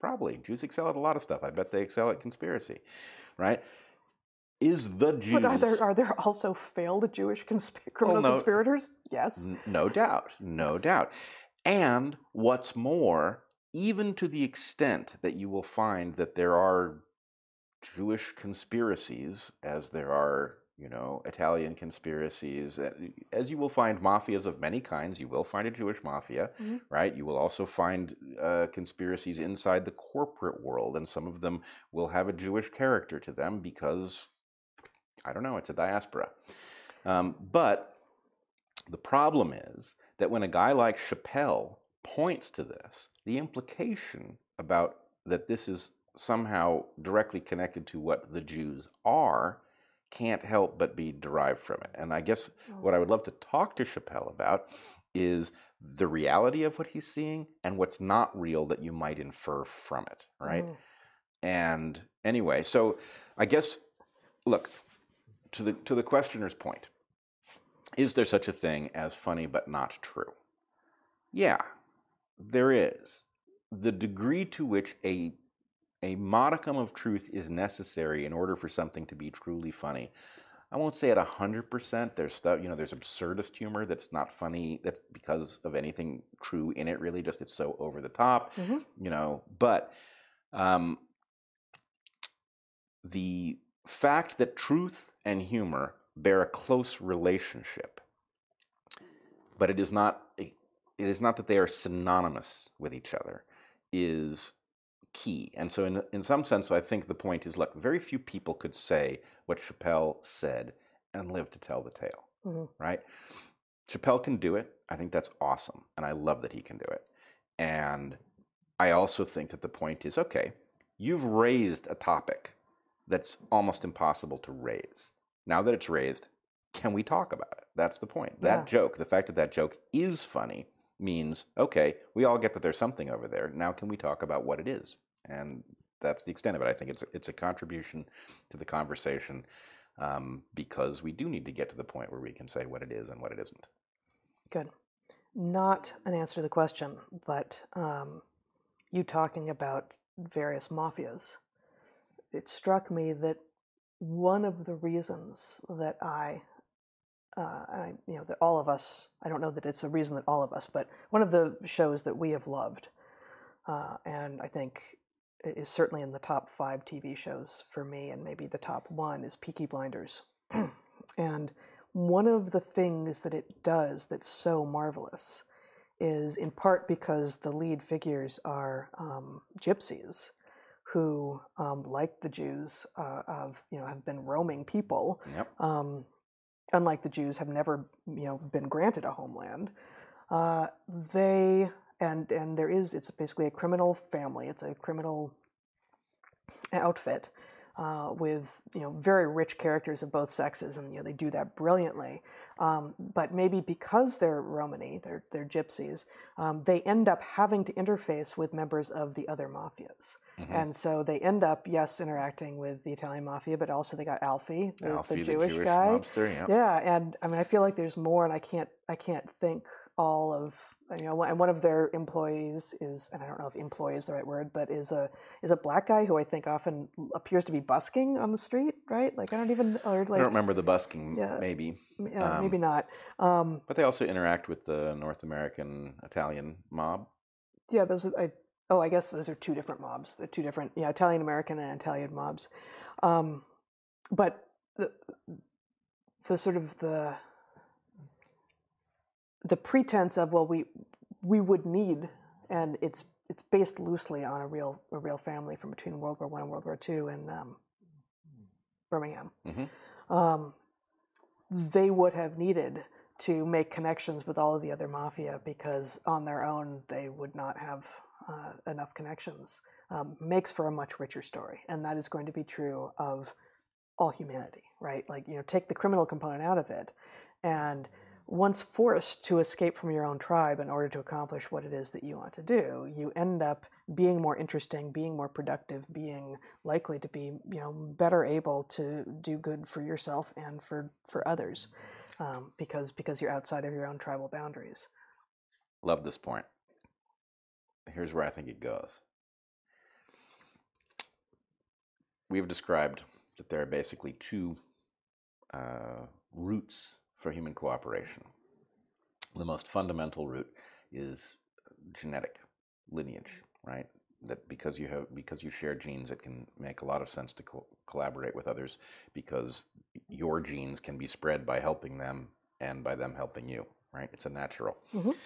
Probably. Jews excel at a lot of stuff. I bet they excel at conspiracy, right? Is the Jews But are there are there also failed Jewish consp- criminal no. conspirators? Yes. N- No doubt, no Yes. doubt. And what's more, even to the extent that you will find that there are Jewish conspiracies, as there are, you know, Italian conspiracies, as you will find mafias of many kinds, you will find a Jewish mafia, Mhm. right? You will also find uh, conspiracies inside the corporate world, and some of them will have a Jewish character to them because, I don't know, it's a diaspora. Um, but the problem is that when a guy like Chappelle points to this, the implication about that this is somehow directly connected to what the Jews are can't help but be derived from it. And I guess what I would love to talk to Chappelle about is the reality of what he's seeing and what's not real that you might infer from it, right? Mm. And anyway, so I guess look to the to the questioner's point. Is there such a thing as funny but not true? Yeah, there is. The degree to which a a modicum of truth is necessary in order for something to be truly funny. I won't say at 100%. There's stuff, you know, there's absurdist humor that's not funny. That's because of anything true in it, really. Just it's so over the top, Mhm. you know. But um, the fact that truth and humor bear a close relationship, but it is not it is not that they are synonymous with each other, is key. And so, in in some sense, I think the point is: look, very few people could say what Chappelle said and live to tell the tale. Mhm. Right? Chappelle can do it. I think that's awesome, and I love that he can do it. And I also think that the point is okay, you've raised a topic that's almost impossible to raise. Now that it's raised, can we talk about it? That's the point. That Yeah. joke, the fact that that joke is funny, means okay, we all get that there's something over there. Now can we talk about what it is? And that's the extent of it. I think it's a, it's a contribution to the conversation um, because we do need to get to the point where we can say what it is and what it isn't. Good. Not an answer to the question, but um, you talking about various mafias. It struck me that one of the reasons that I, uh, I, you know, that all of us, I don't know that it's a reason that all of us, but one of the shows that we have loved, uh, and I think is certainly in the top five TV shows for me, and maybe the top one is Peaky Blinders. and one of the things that it does that's so marvelous is in part because the lead figures are um, gypsies who, um, like the Jews, uh, have you know have been roaming people. Yep. Um, unlike the Jews, have never you know been granted a homeland. Uh, they and and there is it's basically a criminal family. It's a criminal outfit uh, with you know very rich characters of both sexes, and you know they do that brilliantly. Um, but maybe because they're Romani, they're they're gypsies, um, they end up having to interface with members of the other mafias, Mhm. and so they end up yes interacting with the Italian mafia, but also they got Alfie, the, Alfie, the Jewish, guy. mobster. Yeah. Yeah, and I mean, I feel like there's more, and I can't, I can't think all of, you know, and one of their employees is, and I don't know if employee is the right word, but is a is a black guy who I think often appears to be busking on the street, right? Like I don't even, or I don't remember the busking, Yeah. maybe. uh, um, maybe not. Um, But they also interact with the North American Italian mob. yeah, those are, I, oh, I guess those are two different mobs. They're two different, yeah, Italian American and Italian mobs. Um, but the, the sort of the the pretense of well, we we would need, and it's it's based loosely on a real a real family from between World War One and World War Two in um, Birmingham. Mhm. Um, they would have needed to make connections with all of the other mafia because on their own they would not have uh, enough connections. Um, makes for a much richer story, and that is going to be true of all humanity, right? Like you know, take the criminal component out of it, and once forced to escape from your own tribe in order to accomplish what it is that you want to do, you end up being more interesting, being more productive, being likely to be, you know, better able to do good for yourself and for for others, um, because because you're outside of your own tribal boundaries. Love this point. Here's where I think it goes. We have described that there are basically two uh, routes for human cooperation. The most fundamental route is genetic lineage, right? That because you have because you share genes, it can make a lot of sense to co- collaborate with others because your genes can be spread by helping them and by them helping you, right? It's a natural. Mhm.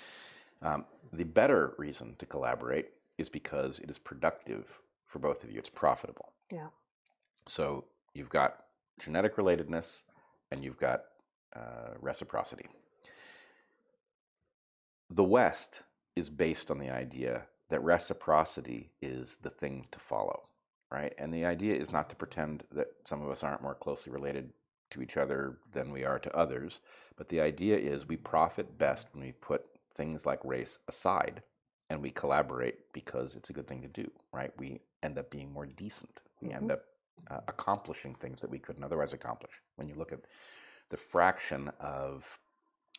Um, the better reason to collaborate is because it is productive for both of you. It's profitable. Yeah. So you've got genetic relatedness and you've got uh, reciprocity. The West is based on the idea that reciprocity is the thing to follow, right? And the idea is not to pretend that some of us aren't more closely related to each other than we are to others, but the idea is we profit best when we put things like race aside and we collaborate because it's a good thing to do, right? We end up being more decent. We end Mhm. up uh, accomplishing things that we couldn't otherwise accomplish. When you look at the fraction of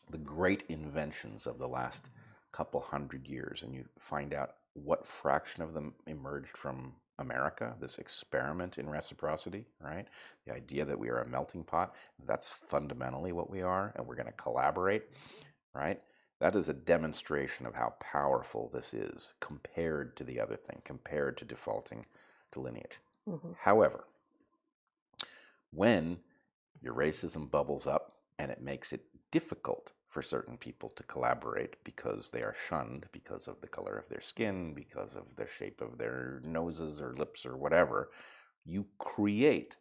the great inventions of the last couple hundred years and you find out what fraction of them emerged from America, this experiment in reciprocity, right? The idea that we are a melting pot, that's fundamentally what we are, and we're going to collaborate, right? That is a demonstration of how powerful this is compared to the other thing, compared to defaulting to lineage. Mhm. However, when your racism bubbles up and it makes it difficult for certain people to collaborate because they are shunned because of the color of their skin, because of the shape of their noses or lips or whatever, you create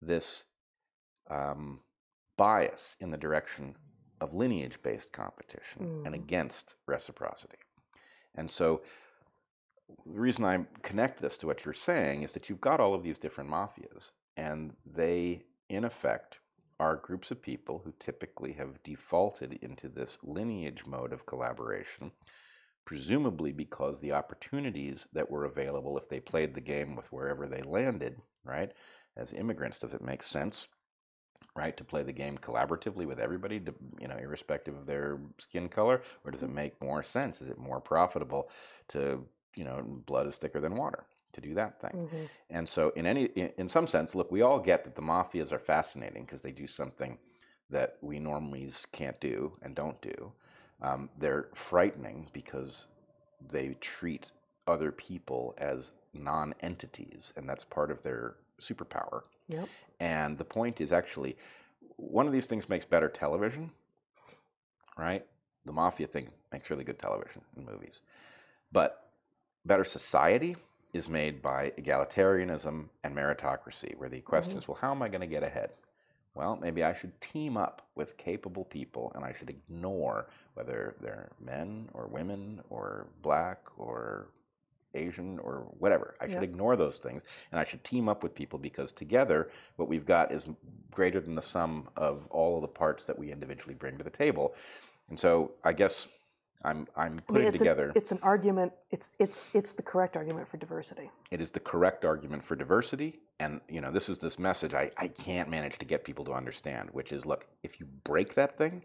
this um, bias in the direction of lineage based competition and Mm. against reciprocity. And so the reason I connect this to what you're saying is that you've got all of these different mafias, and they, in effect, are groups of people who typically have defaulted into this lineage mode of collaboration, presumably because the opportunities that were available if they played the game with wherever they landed, right? As immigrants, does it make sense? Right to play the game collaboratively with everybody, to, you know, irrespective of their skin color, or does it make more sense? Is it more profitable to you know, blood is thicker than water to do that thing. Mhm. And so, in any, in, in some sense, look, we all get that the mafias are fascinating because they do something that we normies can't do and don't do. Um, they're frightening because they treat other people as non-entities, and that's part of their superpower. Yep. And the point is actually, one of these things makes better television, right? The mafia thing makes really good television and movies. But better society is made by egalitarianism and meritocracy, where the question Mhm. is, well, how am I going to get ahead? Well, maybe I should team up with capable people and I should ignore whether they're men or women or black or Asian or whatever. I should ignore those things and I should team up with people because together what we've got is greater than the sum of all of the parts that we individually bring to the table. And so I guess I'm I'm putting it's together An, it's an argument. It's it's it's the correct argument for diversity. it is the correct argument for diversity and you know this is this message I, I can't manage to get people to understand which is look if you break that thing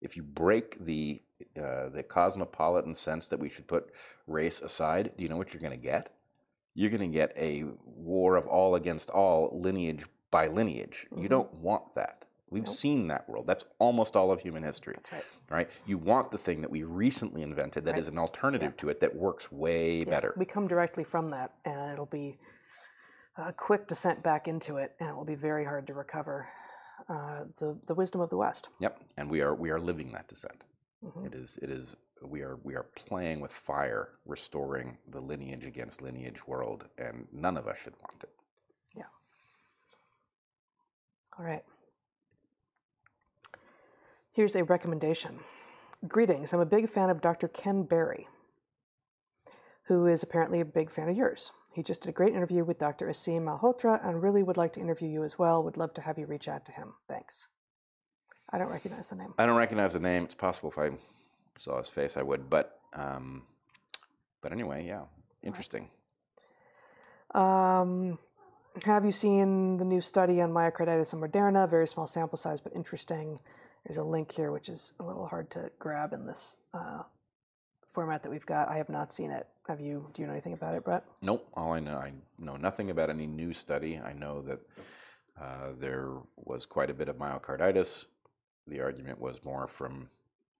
if you break the uh, the cosmopolitan sense that we should put race aside do you know what you're going to get you're going to get a war of all against all lineage by lineage you Mhm. don't want that we've Nope. seen that world that's almost all of human history That's right. right you want the thing that we recently invented that Right. is an alternative to it that works way Yeah, better We come directly from that, and it'll be a quick descent back into it, and it will be very hard to recover uh, the the wisdom of the West. Yep, and we are we are living that descent. Mhm. It is it is we are we are playing with fire, restoring the lineage against lineage world, and none of us should want it. Yeah. All right. Here's a recommendation. Greetings. I'm a big fan of Dr. Ken Berry, who is apparently a big fan of yours. He just did a great interview with Dr. Aseem Malhotra and really would like to interview you as well. Would love to have you reach out to him. Thanks. I don't recognize the name. I don't recognize the name. It's possible if I saw his face, I would. But um, but anyway, yeah, interesting. Um, have you seen the new study on myocarditis and Moderna? Very small sample size, but interesting. There's a link here, which is a little hard to grab in this uh, format that we've got. I have not seen it. Have you? Do you know anything about it, Bret? Nope. All I know, I know nothing about any new study. I know that uh, there was quite a bit of myocarditis. The argument was more from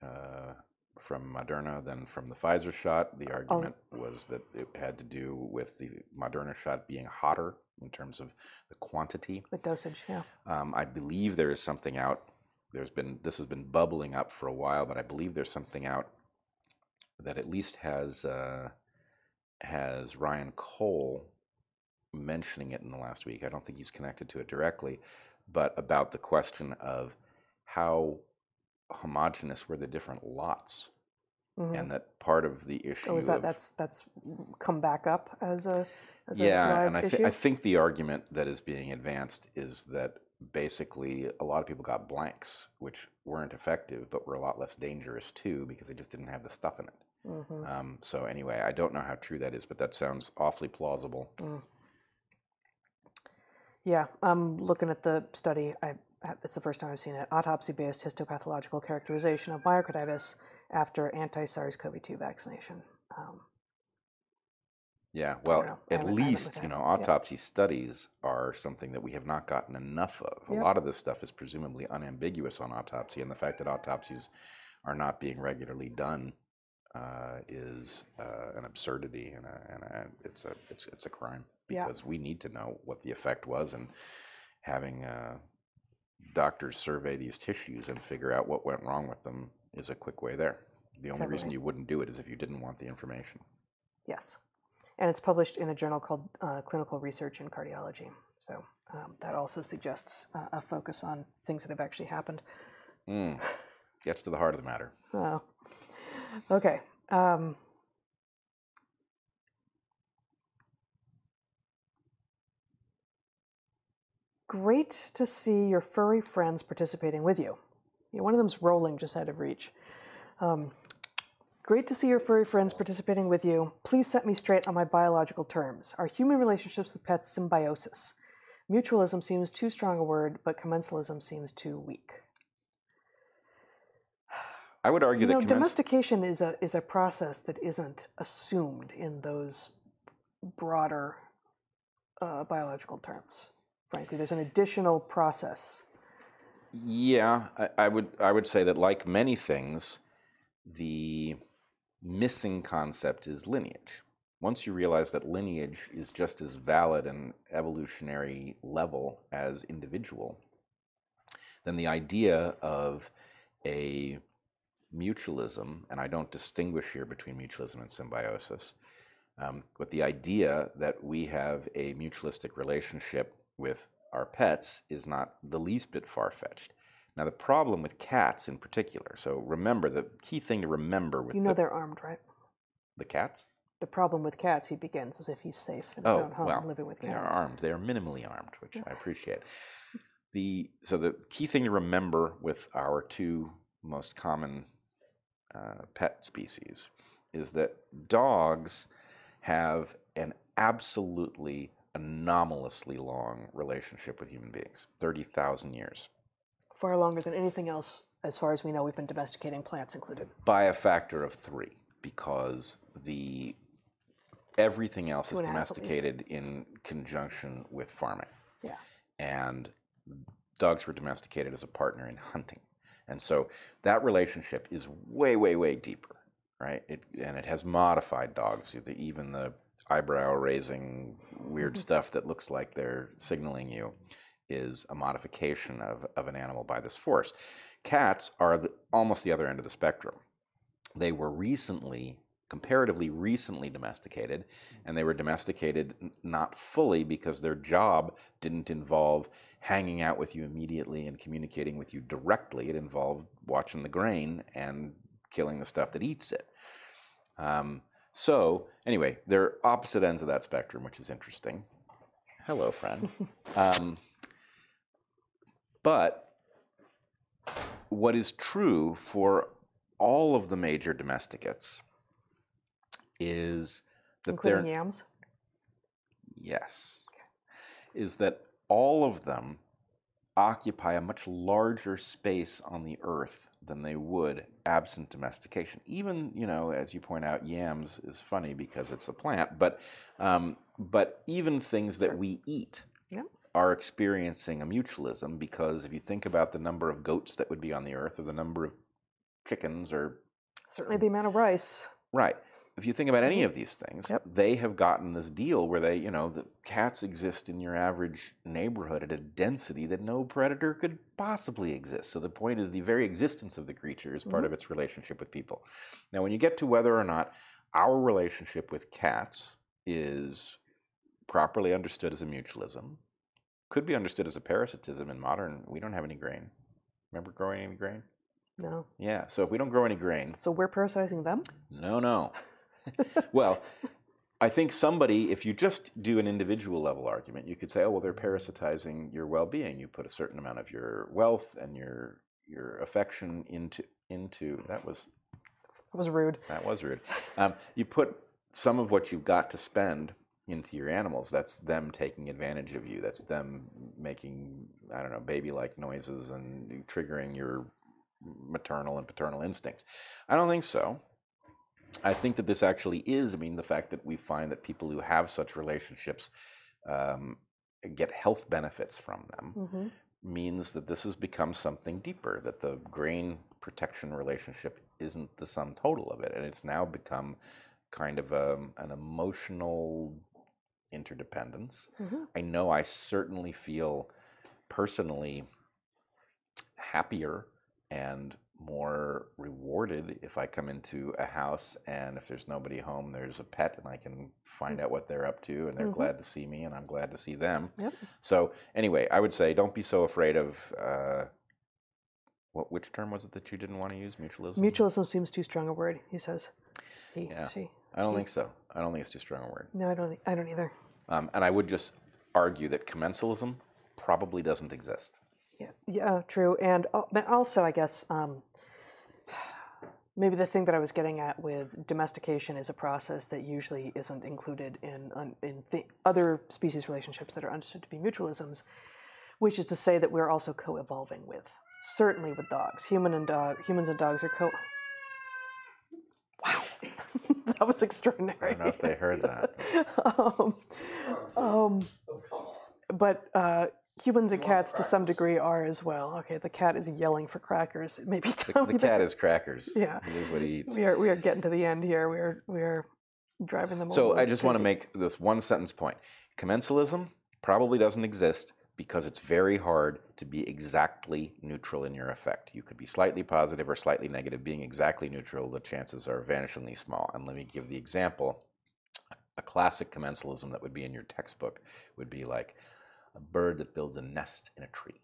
uh, from Moderna than from the Pfizer shot. The argument was that it had to do with the Moderna shot being hotter in terms of the quantity. The dosage, yeah. Um, I believe there is something out. There's been this has been bubbling up for a while, but I believe there's something out that at least has uh, has Ryan Cole mentioning it in the last week. I don't think he's connected to it directly, but about the question of how homogenous were the different lots, Mhm. and that part of the issue. Oh, is that of, that's that's come back up as a as a yeah, live and I, th- I think the argument that is being advanced is that basically a lot of people got blanks, which weren't effective, but were a lot less dangerous too because they just didn't have the stuff in it. Mhm. Um, so anyway, I don't know how true that is, but that sounds awfully plausible. Yeah, I'm looking at the study. I, it's the first time I've seen it. Autopsy-based histopathological characterization of myocarditis after anti-SARS-CoV-2 vaccination. Um, Yeah, well, at haven't- I haven't least you know it. Yeah. autopsy studies are something that we have not gotten enough of. A lot of this stuff is presumably unambiguous on autopsy, and the fact that autopsies are not being regularly done uh, is uh, an absurdity, and, a, and a, it's a it's it's a crime Yeah. because we need to know what the effect was, and having uh, doctors survey these tissues and figure out what went wrong with them is a quick way there. The only reason you wouldn't do it is if you didn't want the information. yes, and it's published in a journal called uh, Clinical Research in Cardiology. So um, that also suggests uh, a focus on things that have actually happened. Mm. Gets to the heart of the matter. Oh. Okay. Um, great to see your furry friends participating with you. Yeah, one of them's rolling just out of reach. Um, great to see your furry friends participating with you. Please set me straight on my biological terms. Are human relationships with pets symbiosis? Mutualism seems too strong a word, but commensalism seems too weak. I would argue You that know, commens- domestication is a is a process that isn't assumed in those broader uh, biological terms. Frankly, there's an additional process. Yeah, I, I would I would say that like many things, the missing concept is lineage. Once you realize that lineage is just as valid an evolutionary level as individual, then the idea of a mutualism, and I don't distinguish here between mutualism and symbiosis, um, but the idea that we have a mutualistic relationship with our pets is not the least bit far fetched. Now, the problem with cats in particular, so remember the key thing to remember with You know the, they're armed, right? the cats, The problem with cats, he begins as if he's safe in his Oh, own home, well, living with cats. they are armed. They are minimally armed, which I appreciate. The so the key thing to remember with our two most common uh, pet species is that dogs have an absolutely anomalously long relationship with human beings 30,000 years Far longer than anything else, as far as we know. We've been domesticating plants included. by a factor of three because the everything else Two is and a half at least. domesticated in conjunction with farming Yeah. and dogs were domesticated as a partner in hunting. And so that relationship is way, way, way deeper, right? It, and it has modified dogs, the- even the eyebrow raising weird Mm-hmm. stuff that looks like they're signaling you is a modification of, of an animal by this force. Cats are the, almost the other end of the spectrum. They were recently, comparatively recently domesticated, and they were domesticated n- not fully because their job didn't involve hanging out with you immediately and communicating with you directly. It involved watching the grain and killing the stuff that eats it. Um, so, anyway, they're opposite ends of that spectrum, which is interesting. Hello, friend. um, but what is true for all of the major domesticates is that including they're yams. yes is that all of them occupy a much larger space on the earth than they would absent domestication. Even, you know, as you point out, yams is funny because it's a plant, but um, but even things that we eat. Are experiencing a mutualism because if you think about the number of goats that would be on the earth or the number of chickens or Certainly the amount of rice. Right. If you think about any mm-hmm. of these things, Yep. they have gotten this deal where they, you know, the cats exist in your average neighborhood at a density that no predator could possibly exist. So the point is the very existence of the creature is part mm-hmm. of its relationship with people. Now, when you get to whether or not our relationship with cats is properly understood as a mutualism, could be understood as a parasitism in modern, we don't have any grain. Remember growing any grain? No. Yeah. So if we don't grow any grain, So we're parasizing them? no, no. well, I think somebody, if you just do an individual level argument, you could say, oh, well, they're parasitizing your well-being. You put a certain amount of your wealth and your your affection into into that was That was rude. that was rude. Um, you put some of what you've got to spend into your animals. That's them taking advantage of you. That's them making I don't know baby-like noises and triggering your maternal and paternal instincts. I don't think so. I think that this actually is. I mean, the fact that we find that people who have such relationships um, get health benefits from them hmm means that this has become something deeper, that the grain protection relationship isn't the sum total of it. And it's now become kind of a, an emotional interdependence. hmm I know I certainly feel personally happier and more rewarded if I come into a house and if there's nobody home, there's a pet and I can find out what they're up to and they're Mhm. glad to see me and I'm glad to see them. Yep. So anyway, I would say don't be so afraid of uh, what which term was it that you didn't want to use? Mutualism. Mutualism seems too strong a word, he says. He, Yeah. she. I don't think so. I don't think it's too strong a word. No, I don't I don't either. Um, and I would just argue that commensalism probably doesn't exist. Yeah, yeah, true. And but also, I guess um, maybe the thing that I was getting at with domestication is a process that usually isn't included in in the other species relationships that are understood to be mutualisms, which is to say that we're also co-evolving with. Certainly with dogs, human and dog, humans and dogs are co. Wow, that was extraordinary. I don't know if they heard that. um, um, come on. but uh, humans and cats to some degree are as well. Okay, the cat is yelling for crackers. Maybe The, tell the me cat is crackers. Yeah. It is what he eats. We are we are getting to the end here. We are we are driving them. So I just want to make this one sentence point. Commensalism probably doesn't exist because it's very hard to be exactly neutral in your effect. You could be slightly positive or slightly negative. Being exactly neutral, the chances are vanishingly small. And let me give the example. A classic commensalism that would be in your textbook would be like a bird that builds a nest in a tree,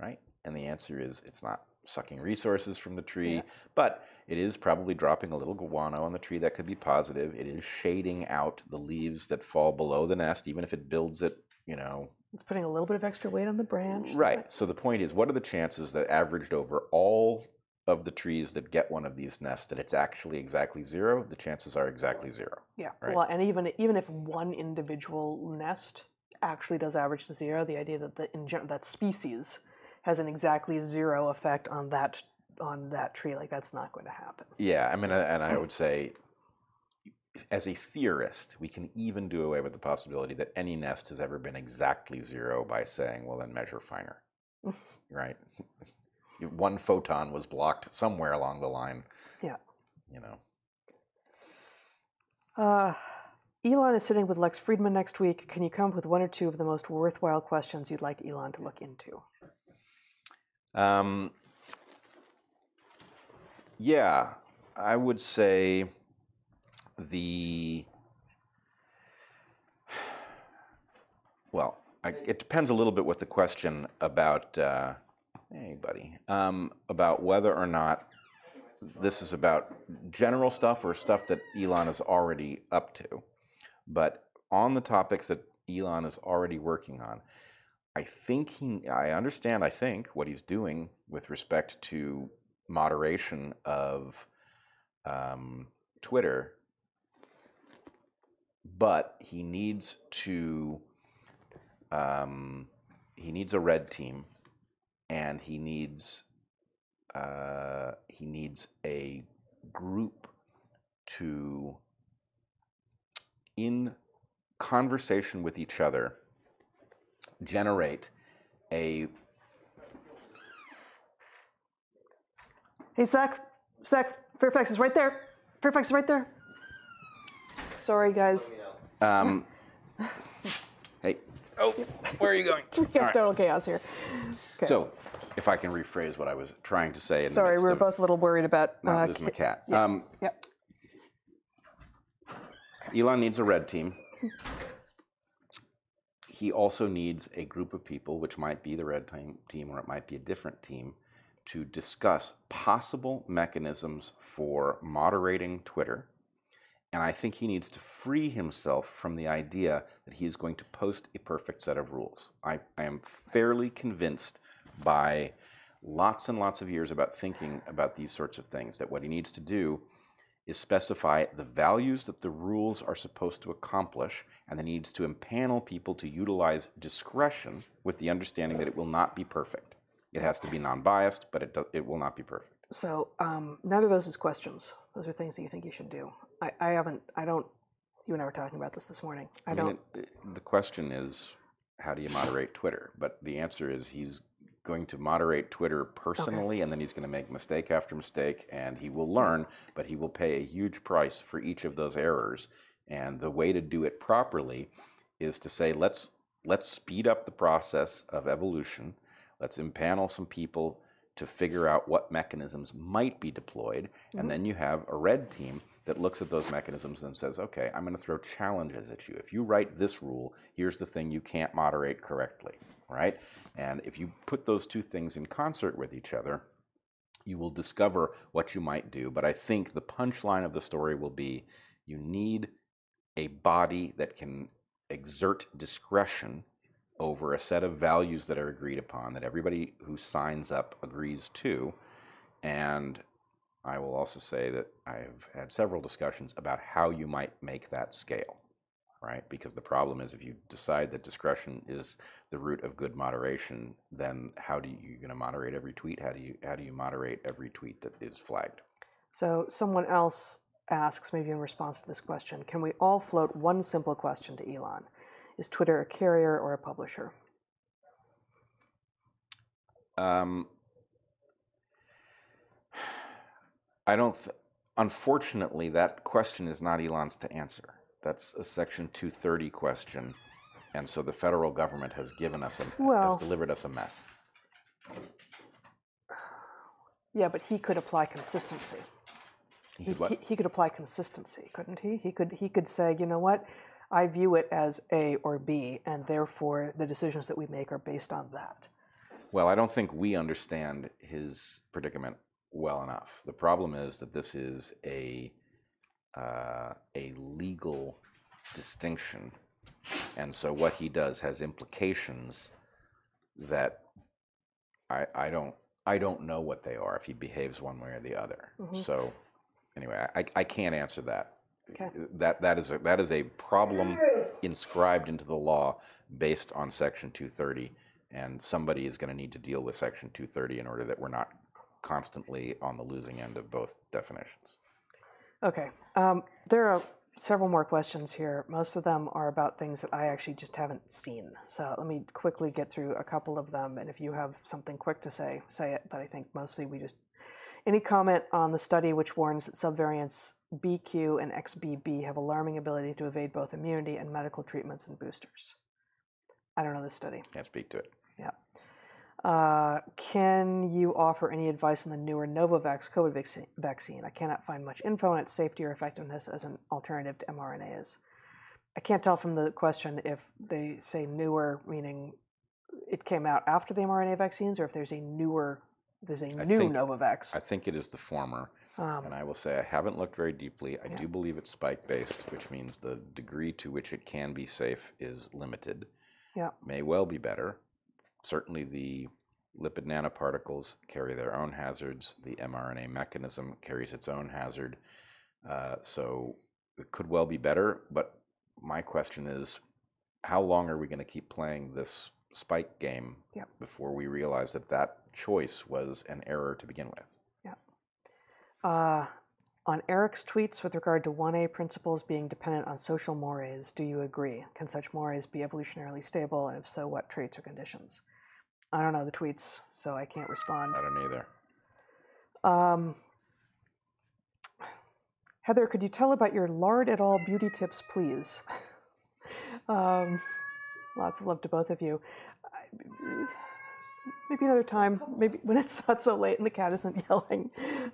right? And the answer is it's not sucking resources from the tree, Yeah. but it is probably dropping a little guano on the tree that could be positive. It is shading out the leaves that fall below the nest, even if it builds it, you know. It's putting a little bit of extra weight on the branch. Right. So the point is, what are the chances that averaged over all of the trees that get one of these nests that it's actually exactly zero? The chances are exactly zero. Yeah. Right. Well, and even even if one individual nest actually does average to zero, the idea that the in gen- that species has an exactly zero effect on that on that tree, like that's not going to happen. Yeah, I mean, uh, and I would say, as a theorist, we can even do away with the possibility that any nest has ever been exactly zero by saying, well, then measure finer. right? One photon was blocked somewhere along the line. Yeah. You know. Uh, Elon is sitting with Lex Fridman next week. Can you come up with one or two of the most worthwhile questions you'd like Elon to look into? Um, yeah, I would say the. Well, I, it depends a little bit with the question about. Uh. Um, about whether or not this is about general stuff or stuff that Elon is already up to. But on the topics that Elon is already working on, I think he, I understand, I think, what he's doing with respect to moderation of um, Twitter, but he needs to, um, he needs a red team, and he needs, uh, he needs a group to, in conversation with each other, generate a Hey, Zach. Zach, Fairfax is right there. Fairfax is right there. Sorry, guys. um, hey oh where are you going We All have right. total chaos here. Okay. so if i can rephrase what i was trying to say in the Sorry, midst we were of both a little worried about. not uh, losing the cat yeah. um, Yep. elon needs a red team he also needs a group of people which might be the red team, team or it might be a different team to discuss possible mechanisms for moderating twitter And I think he needs to free himself from the idea that he is going to post a perfect set of rules. I, I am fairly convinced by lots and lots of years about thinking about these sorts of things that what he needs to do is specify the values that the rules are supposed to accomplish, and then he needs to empanel people to utilize discretion with the understanding that it will not be perfect. It has to be non biased, but it, do, it will not be perfect. So um, neither of those is questions. Those are things that you think you should do. I, I haven't. I don't. You and I were talking about this this morning. I, I don't. it, it- the question is, how do you moderate Twitter? But the answer is he's going to moderate Twitter personally, and then he's going to make mistake after mistake, and he will learn, but he will pay a huge price for each of those errors. And the way to do it properly is to say, let's let's speed up the process of evolution. Let's impanel some people to figure out what mechanisms might be deployed, Mm-hmm. and then you have a red team that looks at those mechanisms and says, okay, I'm going to throw challenges at you. If you write this rule, here's the thing you can't moderate correctly, right? And if you put those two things in concert with each other, you will discover what you might do. But I think the punchline of the story will be you need a body that can exert discretion over a set of values that are agreed upon, that everybody who signs up agrees to. And I will also say that I've had several discussions about how you might make that scale, right? Because the problem is if you decide that discretion is the root of good moderation, then how do you you're going to moderate every tweet? How do you how do you moderate every tweet that is flagged? So someone else asks, maybe in response to this question, can we all float one simple question to Elon? Is Twitter a carrier or a publisher? Um, I don't. Th- unfortunately, that question is not Elon's to answer. That's a Section 230 question, and so the federal government has given us a Well- has delivered us a mess. Yeah, but he could apply consistency. He could what? he, he could apply consistency, couldn't he? He could he could say, you know what, I view it as A or B, and therefore the decisions that we make are based on that. Well, I don't think we understand his predicament well enough. The problem is that this is a uh, a legal distinction, and so what he does has implications that I, I don't I don't know what they are if he behaves one way or the other. So anyway, I, I can't answer that. Okay. That that is a, that is a problem inscribed into the law based on Section 230, and somebody is going to need to deal with Section 230 in order that we're not constantly on the losing end of both definitions. Okay. Um, there are several more questions here. Most of them are about things that I actually just haven't seen. So let me quickly get through a couple of them. And if you have something quick to say, say it. But I think mostly we just. Any comment on the study which warns that subvariants BQ and XBB have alarming ability to evade both immunity and medical treatments and boosters? I don't know this study. Can't speak to it. Yeah. Uh, can you offer any advice on the newer Novavax COVID vaccine? I cannot find much info on its safety or effectiveness as an alternative to mRNAs. I can't tell from the question if they say newer, meaning it came out after the mRNA vaccines, or if there's a newer, there's a new think- Novavax. I think it is the former. Um, And I will say I haven't looked very deeply. I do believe it's spike based, which means the degree to which it can be safe is limited. yeah. May well be better, certainly the lipid nanoparticles carry their own hazards. The mRNA mechanism carries its own hazard. Uh, so it could well be better. But my question is, how long are we going to keep playing this spike game before we realize that that choice was an error to begin with? Uh, on Eric's tweets with regard to 1A principles being dependent on social mores, do you agree? Can such mores be evolutionarily stable? And if so, what traits or conditions? I don't know the tweets, so I can't respond. I don't either. Um, Heather, could you tell about your lard at all beauty tips, please? um, lots of love to both of you. I- Maybe another time, maybe when it's not so late and the cat isn't yelling.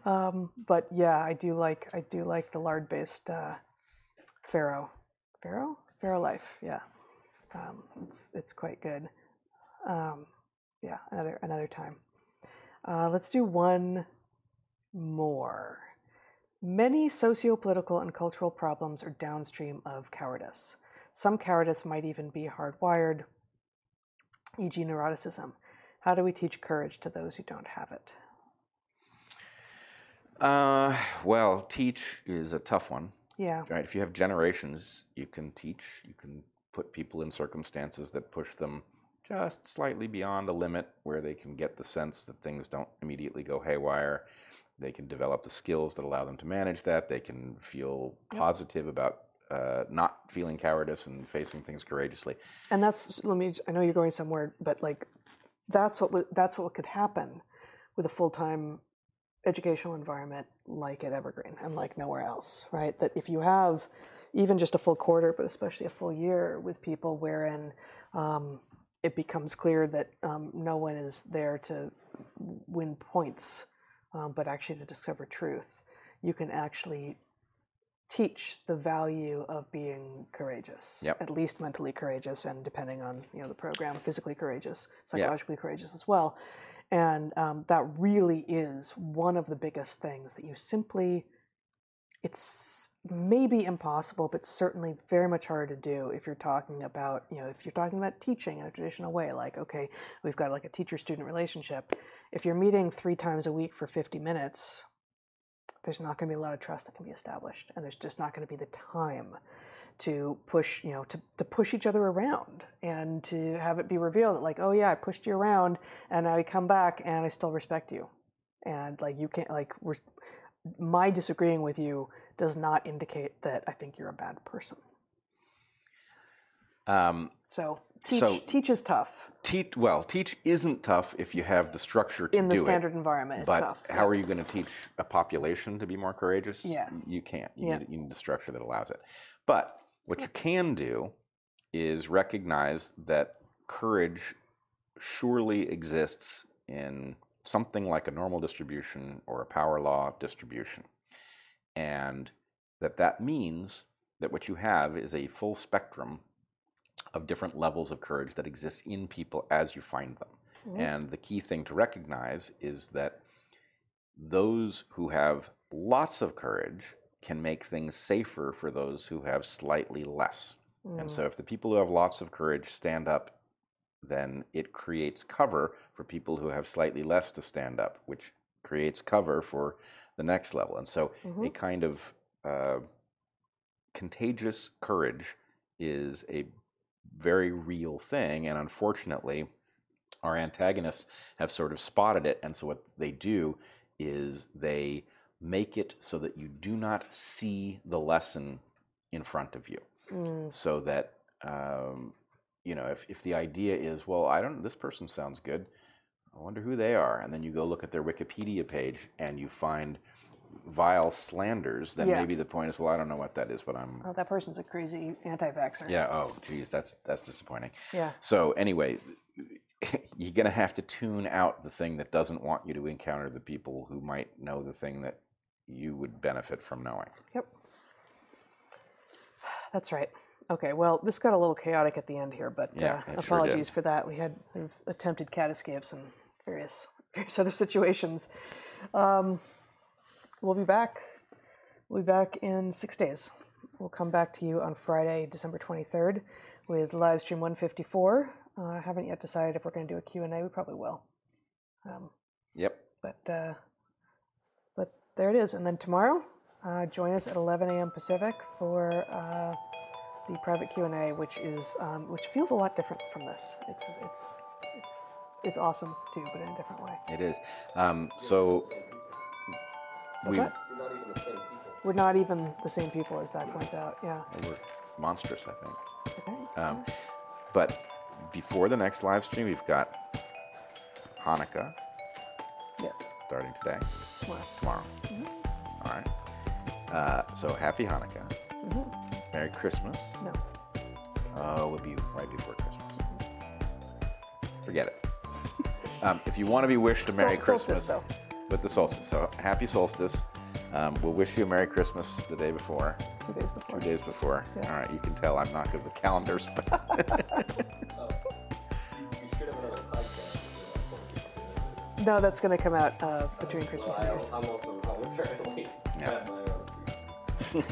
Um, but yeah, I do like I do like the lard-based uh, farrow, farrow, farrow life. Yeah, um, it's it's quite good. Um, yeah, another another time. Uh, let's do one more. Many socio-political and cultural problems are downstream of cowardice. Some cowardice might even be hardwired, e.g., neuroticism. How do we teach courage to those who don't have it? Uh, well, teach is a tough one. Yeah, right? If you have generations, you can teach, you can put people in circumstances that push them just slightly beyond a limit where they can get the sense that things don't immediately go haywire. They can develop the skills that allow them to manage that. They can feel Yep. positive about uh, not feeling cowardice and facing things courageously. and that's let me. I know you're going somewhere, but like, that's what that's what could happen with a full-time educational environment like at Evergreen and like nowhere else, right? That if you have even just a full quarter, but especially a full year with people wherein um, it becomes clear that um, no one is there to win points, um, but actually to discover truth, you can actually teach the value of being courageous Yep. at least mentally courageous and depending on you know the program physically courageous psychologically courageous as well. And um, that really is one of the biggest things that you simply it's maybe impossible but certainly very much hard to do if you're talking about you know if you're talking about teaching in a traditional way like okay we've got like a teacher student relationship. If you're meeting three times a week for 50 minutes there's not going to be a lot of trust that can be established and there's just not going to be the time to push you know to, to push each other around and to have it be revealed that like oh yeah i pushed you around and I come back and i still respect you. And like you can't like we're, my disagreeing with you does not indicate that i think you're a bad person Um, so teach So- teach is tough teach well, teach isn't tough if you have the structure to in the do standard environment it. But tough how are you going to teach a population to be more courageous? Yeah. You can't. You, Yeah. need, you need a structure that allows it. But what you can do is recognize that courage surely exists in something like a normal distribution or a power law distribution. And that that means that what you have is a full spectrum of different levels of courage that exists in people as you find them. Mhm. And the key thing to recognize is that those who have lots of courage can make things safer for those who have slightly less. And Mm. so if the people who have lots of courage stand up, then it creates cover for people who have slightly less to stand up, which creates cover for the next level. And so a Mhm. kind of uh, contagious courage is a very real thing. And unfortunately, our antagonists have sort of spotted it. And so what they do is they make it so that you do not see the lesson in front of you. Mm. So that, um, you know, if, if the idea is, well, I don't, this person sounds good. I wonder who they are. And then you go look at their Wikipedia page and you find vile slanders, then Yeah. maybe the point is, well, I don't know what that is, but I'm, oh, that person's a crazy anti-vaxxer yeah, oh, geez, that's, that's disappointing. yeah So anyway, you're going to have to tune out the thing that doesn't want you to encounter the people who might know the thing that you would benefit from knowing. Yep. That's right. Okay, well, this got a little chaotic at the end here, but Yeah, uh, it sure apologies for that. We had we've attempted cat escapes and various various other situations. Um, we'll be back. We'll be back in six days. We'll come back to you on Friday, December twenty third, with live stream 154. Uh, I haven't yet decided if we're going to do a Q&A. We probably will. Um, Yep. but uh, but there it is. And then tomorrow, uh, join us at 11 a.m. Pacific for uh, the private Q&A, which is um, which feels a lot different from this. It's it's it's it's awesome too, but in a different way. It is. Um, so we, we're not even the same people. We're not even the same people as that points out. Yeah. we're monstrous, I think. Okay. Um, but before the next live stream, we've got Hanukkah yes. starting today, Tomorrow. tomorrow. All right. Uh, so happy Hanukkah. Merry Christmas. No. Uh, would be right before Christmas. Forget it. Um, if you want to be wished a Merry Sol- Christmas though. with the solstice, so happy solstice. Um, we'll wish you a Merry Christmas the day before, Two days before. two days before. Yeah. All right, you can tell I'm not good with calendars, but you, you should have another podcast. with, 40 No, that's going to come out uh, between. Christmas Well, and I, New Year's. I'm also wrong apparently. Yeah.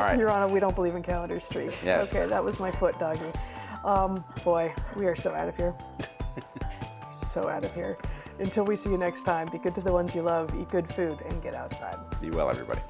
right. You're on a we don't believe in calendar street. Yes. Okay, that was my foot, doggy. Um, boy, we are so out of here. so out of here. Until we see you next time, be good to the ones you love, eat good food, and get outside. Be well, everybody.